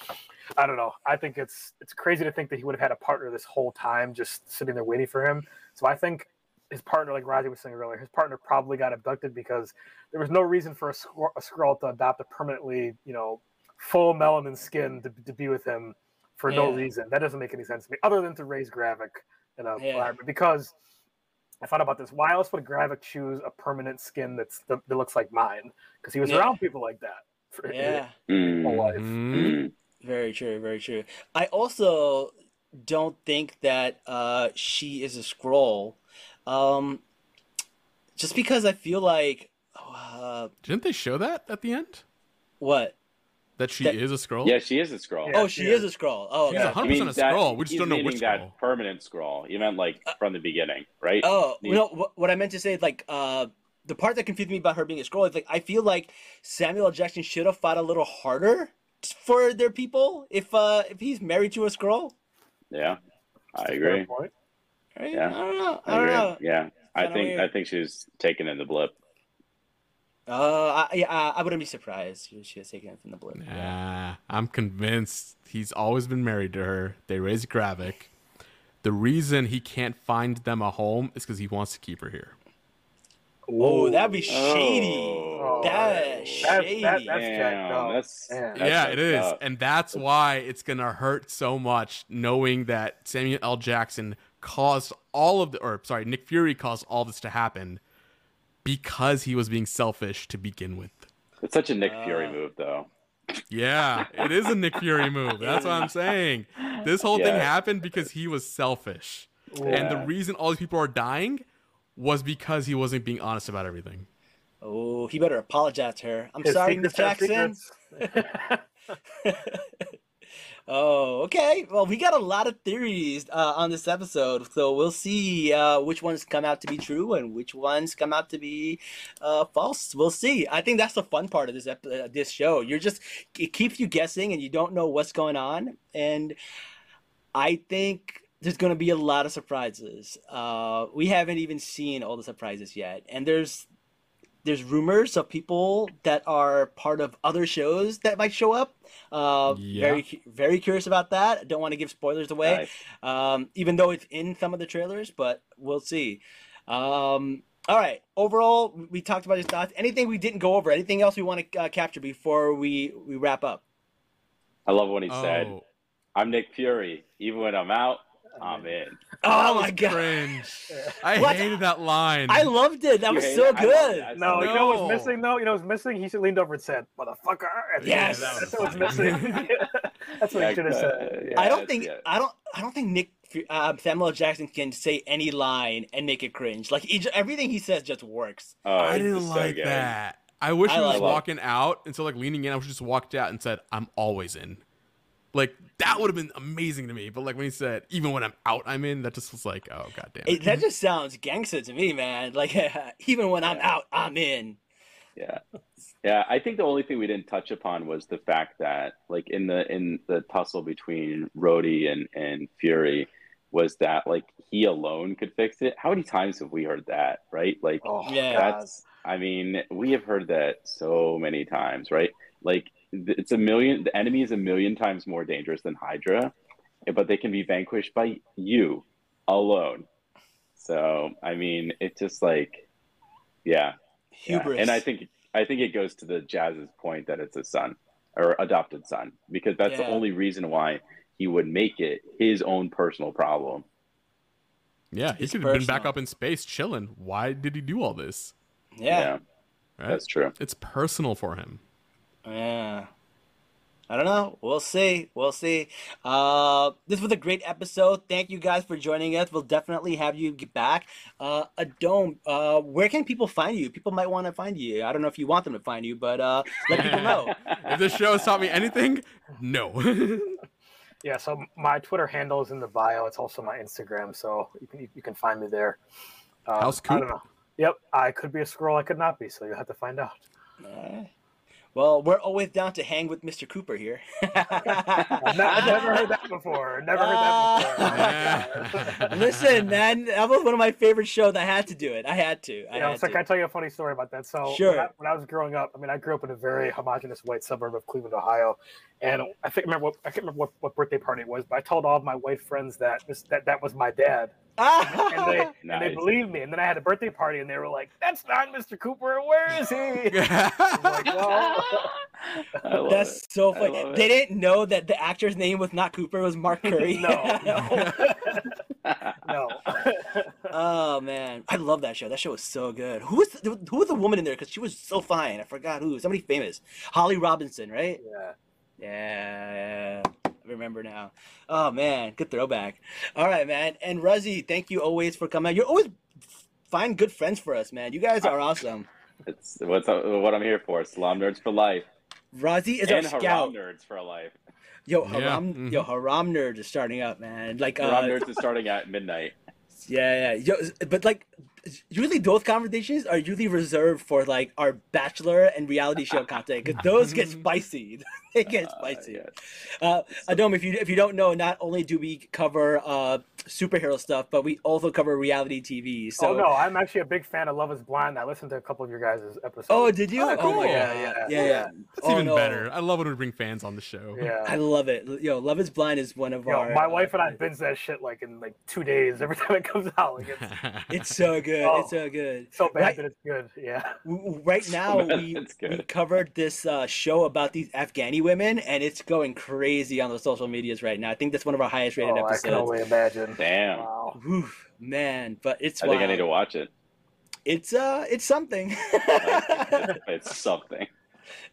Speaker 7: I don't know. I think it's it's crazy to think that he would have had a partner this whole time, just sitting there waiting for him. So, I think his partner, like Roger was saying earlier, his partner probably got abducted because there was no reason for a, Skrull- a Skrull to adopt a permanently, you know, full melanin skin to, to be with him for no reason. That doesn't make any sense to me, other than to raise Gravik in a
Speaker 2: Yeah.
Speaker 7: Because I thought about this. Why else would Gravik choose a permanent skin that's that, that looks like mine? Because he was
Speaker 2: Yeah.
Speaker 7: around people like that for
Speaker 2: Yeah,
Speaker 7: his whole life.
Speaker 8: Mhm.
Speaker 9: Mm.
Speaker 2: very true, very true. I also don't think that uh, she is a Skrull, um, just because I feel like uh,
Speaker 8: Didn't they show that at the end?
Speaker 2: what?
Speaker 8: That she
Speaker 2: That-
Speaker 8: is a Skrull?
Speaker 9: Yeah, she is a Skrull.
Speaker 7: Yeah,
Speaker 2: oh,
Speaker 7: she
Speaker 2: she
Speaker 7: is.
Speaker 2: is a Skrull. Oh,
Speaker 8: She's a hundred-
Speaker 9: You mean
Speaker 8: 100% a Skrull. We just don't know
Speaker 9: meaning
Speaker 8: which
Speaker 9: that
Speaker 8: Skrull.
Speaker 9: permanent Skrull. You meant like from the beginning, right?
Speaker 2: Oh,
Speaker 9: You-
Speaker 2: no, what, what I meant to say is like uh the part that confused me about her being a Skrull is like I feel like Samuel L. Jackson should have fought a little harder for their people if uh if he's married to a Skrull.
Speaker 9: Yeah, I
Speaker 7: Fair
Speaker 9: agree.
Speaker 7: Point.
Speaker 2: Right?
Speaker 9: Yeah.
Speaker 2: I don't know. I,
Speaker 9: I
Speaker 2: don't know.
Speaker 9: Yeah, I think
Speaker 2: weird.
Speaker 9: I think she was taken in the blip.
Speaker 2: Uh, I, yeah, I I wouldn't be surprised if she was taken it from the blip.
Speaker 8: Nah, I'm convinced he's always been married to her. They raised Gravik. The reason he can't find them a home is because he wants to keep her here.
Speaker 2: Oh, that'd be shady.
Speaker 9: Oh.
Speaker 2: That's shady.
Speaker 7: that- that's- jacked up.
Speaker 9: that's, that's
Speaker 8: yeah, it
Speaker 9: jacked
Speaker 8: is.
Speaker 9: up.
Speaker 8: And that's why it's going to hurt so much knowing that Samuel L. Jackson caused all of the, or sorry, Nick Fury caused all this to happen because he was being selfish to begin with.
Speaker 9: It's such a Nick
Speaker 2: Uh,
Speaker 9: Fury move, though.
Speaker 8: Yeah, it is a Nick Fury move. That's what I'm saying. This whole thing happened because he was selfish. And the reason all these people are dying was because he wasn't being honest about everything.
Speaker 2: Oh, he better apologize to her. I'm
Speaker 7: His
Speaker 2: sorry, Miss
Speaker 7: secrets have <laughs>
Speaker 2: Jackson. Oh, okay. Well, we got a lot of theories uh, on this episode, so we'll see uh, which ones come out to be true and which ones come out to be uh, false. We'll see. I think that's the fun part of this ep- uh, this show. You're just it keeps you guessing, and you don't know what's going on. And I think there's going to be a lot of surprises. Uh, we haven't even seen all the surprises yet, and there's there's rumors of people that are part of other shows that might show up. Uh,
Speaker 8: Yeah.
Speaker 2: Very very curious about that. Don't want to give spoilers away,
Speaker 9: Nice.
Speaker 2: um, even though it's in some of the trailers, but we'll see. Um, all right. Overall, we talked about his thoughts. Anything we didn't go over? Anything else we want to uh, capture before we we wrap up?
Speaker 9: I love what he said,
Speaker 8: Oh,
Speaker 9: "I'm Nick Fury. Even when I'm out, I'm in."
Speaker 2: Oh
Speaker 8: that
Speaker 2: my god!
Speaker 8: cringe. <laughs> I
Speaker 2: What?
Speaker 8: hated that line.
Speaker 2: I loved it. That
Speaker 9: You
Speaker 2: was so
Speaker 9: it?
Speaker 2: Good.
Speaker 9: that.
Speaker 7: No, you know what's
Speaker 8: No.
Speaker 7: missing though? You know what's missing? He should leaned over and said, "Motherfucker." And
Speaker 2: Yes. <laughs>
Speaker 7: that's
Speaker 8: Yeah, that
Speaker 7: what's
Speaker 8: was
Speaker 7: missing. <laughs> that's what he should have
Speaker 9: Uh,
Speaker 7: said.
Speaker 9: yeah,
Speaker 2: I don't think
Speaker 9: yeah.
Speaker 2: I don't I don't think Nick uh, Samuel Jackson can say any line and make it cringe. Like he, ju- everything he says just works.
Speaker 9: Oh,
Speaker 8: I didn't
Speaker 9: just so
Speaker 8: like that. I wish
Speaker 2: I
Speaker 8: he was
Speaker 2: like it.
Speaker 8: walking out and so like leaning in. I wish he just walked out and said, "I'm always in." Like that would have been amazing to me. But like when he said, "Even when I'm out, I'm in," that just was like, "Oh goddamn."
Speaker 2: It, that just sounds gangster to me, man. Like <laughs> even when I'm out, I'm in.
Speaker 9: Yeah. Yeah, I think the only thing we didn't touch upon was the fact that like in the in the tussle between Rhodey and and Fury was that like he alone could fix it. How many times have we heard that, right? Like
Speaker 7: Oh,
Speaker 2: Yeah.
Speaker 9: That's I mean, we have heard that so many times, right? Like th- it's a million the enemy is a million times more dangerous than Hydra, but they can be vanquished by you alone. So, I mean, it's just like yeah, yeah. And I think I think it goes to the Jazz's point that it's a son or adopted son because that's the only reason why he would make it his own personal problem.
Speaker 8: yeah, he
Speaker 2: it's
Speaker 8: could have been back up in space chilling. Why did he do all this?
Speaker 2: yeah.
Speaker 8: Right?
Speaker 9: that's true.
Speaker 8: It's personal for him.
Speaker 2: Yeah. I don't know. We'll see. We'll see. Uh, this was a great episode. Thank you guys for joining us. We'll definitely have you get back. Uh, a dome. Uh, where can people find you? People might want to find you. I don't know if you want them to find you, but uh, let people know. <laughs>
Speaker 8: if this show has taught me anything, no. <laughs>
Speaker 7: Yeah, so my Twitter handle is in the bio. It's also my Instagram, so you can you can find me there. Um,
Speaker 8: House
Speaker 7: I don't know. Yep, I could be a Skrull. I could not be. So you'll have to find out.
Speaker 2: Alright. Well, we're always down to hang with Mr. Cooper here. <laughs>
Speaker 7: I've, I've never heard that before. Never heard that uh, before. <laughs> <laughs>
Speaker 2: Listen, man, that was one of my favorite shows. I had to do it. I had to. I
Speaker 7: You know,
Speaker 2: had
Speaker 7: so
Speaker 2: to.
Speaker 7: can I tell you a funny story about that? So
Speaker 2: Sure.
Speaker 7: when, I, when I was growing up, I mean, I grew up in a very homogenous white suburb of Cleveland, Ohio, and I think remember what I can't remember what, what birthday party it was, but I told all of my white friends that this, that that was my dad,
Speaker 2: Ah!
Speaker 7: and they <laughs> and they believed me. And then I had a birthday party, and they were like, "That's not Mr. Cooper. Where is he?" <laughs> Like, well, <laughs>
Speaker 9: I
Speaker 2: That's
Speaker 9: it.
Speaker 2: so funny. They didn't know that the actor's name was not Cooper, it was Mark Curry.
Speaker 7: no, no, no.
Speaker 2: oh man, I love that show. That show was so good. Who was the, who was the woman in there? Because she was so fine. I forgot who. Somebody famous. Holly Robinson, right?
Speaker 7: yeah.
Speaker 2: Yeah, I remember now. Oh man, good throwback. All right, man. And Ruzzy, thank you always for coming. out. You're always find good friends for us, man. You guys are <laughs> awesome.
Speaker 9: It's what's what I'm here for. Salaam nerds for life.
Speaker 2: Rozzy is
Speaker 9: and
Speaker 2: our
Speaker 9: haram
Speaker 2: scout.
Speaker 9: nerds for life.
Speaker 2: Yo,
Speaker 8: Yeah,
Speaker 2: haram, yo, haram nerd is starting up, man. Like, uh,
Speaker 9: Haram nerds is starting at midnight. <laughs>
Speaker 2: Yeah, yeah. Yo, but like, usually those conversations are usually reserved for like our bachelor and reality show content because those get <laughs> spicy. They get
Speaker 9: Uh,
Speaker 2: spicy.
Speaker 9: yeah.
Speaker 2: Uh, Adom, if you if you don't know, not only do we cover uh superhero stuff, but we also cover reality TV. So,
Speaker 7: oh no, I'm actually a big fan of Love Is Blind. I listened to a couple of your guys' episodes.
Speaker 2: Oh, did you?
Speaker 8: Oh,
Speaker 2: Oh,
Speaker 8: cool.
Speaker 2: my god,
Speaker 7: Yeah,
Speaker 2: yeah,
Speaker 7: yeah.
Speaker 2: yeah, yeah.
Speaker 8: That's
Speaker 2: Oh,
Speaker 8: even
Speaker 2: no.
Speaker 8: better. I love when we bring fans on the show.
Speaker 7: Yeah, <laughs> I
Speaker 2: love it. Yo, Love Is Blind is one of
Speaker 7: Yo,
Speaker 2: our.
Speaker 7: my
Speaker 2: uh,
Speaker 7: wife and I binge that shit like in like two days every <laughs> time it comes out. Like it's <laughs>
Speaker 2: It's so good.
Speaker 7: Oh.
Speaker 2: It's so good.
Speaker 7: so bad
Speaker 2: Right.
Speaker 7: that it's good. Yeah.
Speaker 2: W- w- Right now,
Speaker 9: bad
Speaker 2: we, we covered this uh, show about these Afghani women, and it's going crazy on the social medias right now. I think that's one of our highest rated episodes.
Speaker 7: Oh, I can
Speaker 2: episodes.
Speaker 7: only imagine.
Speaker 9: Damn.
Speaker 7: Wow.
Speaker 2: Whew, man, but it's
Speaker 9: I think I need to watch it.
Speaker 2: It's uh, it's something. <laughs>
Speaker 9: it's something.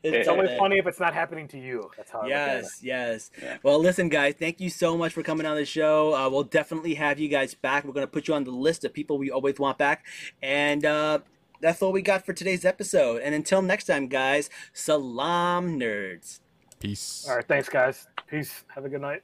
Speaker 7: It's
Speaker 9: Yeah.
Speaker 7: only funny if it's not happening to you. That's how. I look.
Speaker 2: Yes, yes.
Speaker 9: Yeah.
Speaker 2: Well, listen, guys, thank you so much for coming on the show. Uh, we'll definitely have you guys back. We're going to put you on the list of people we always want back. And uh, that's all we got for today's episode. And until next time, guys, salaam nerds.
Speaker 8: Peace.
Speaker 7: All right. Thanks, guys. Peace. Have a good night.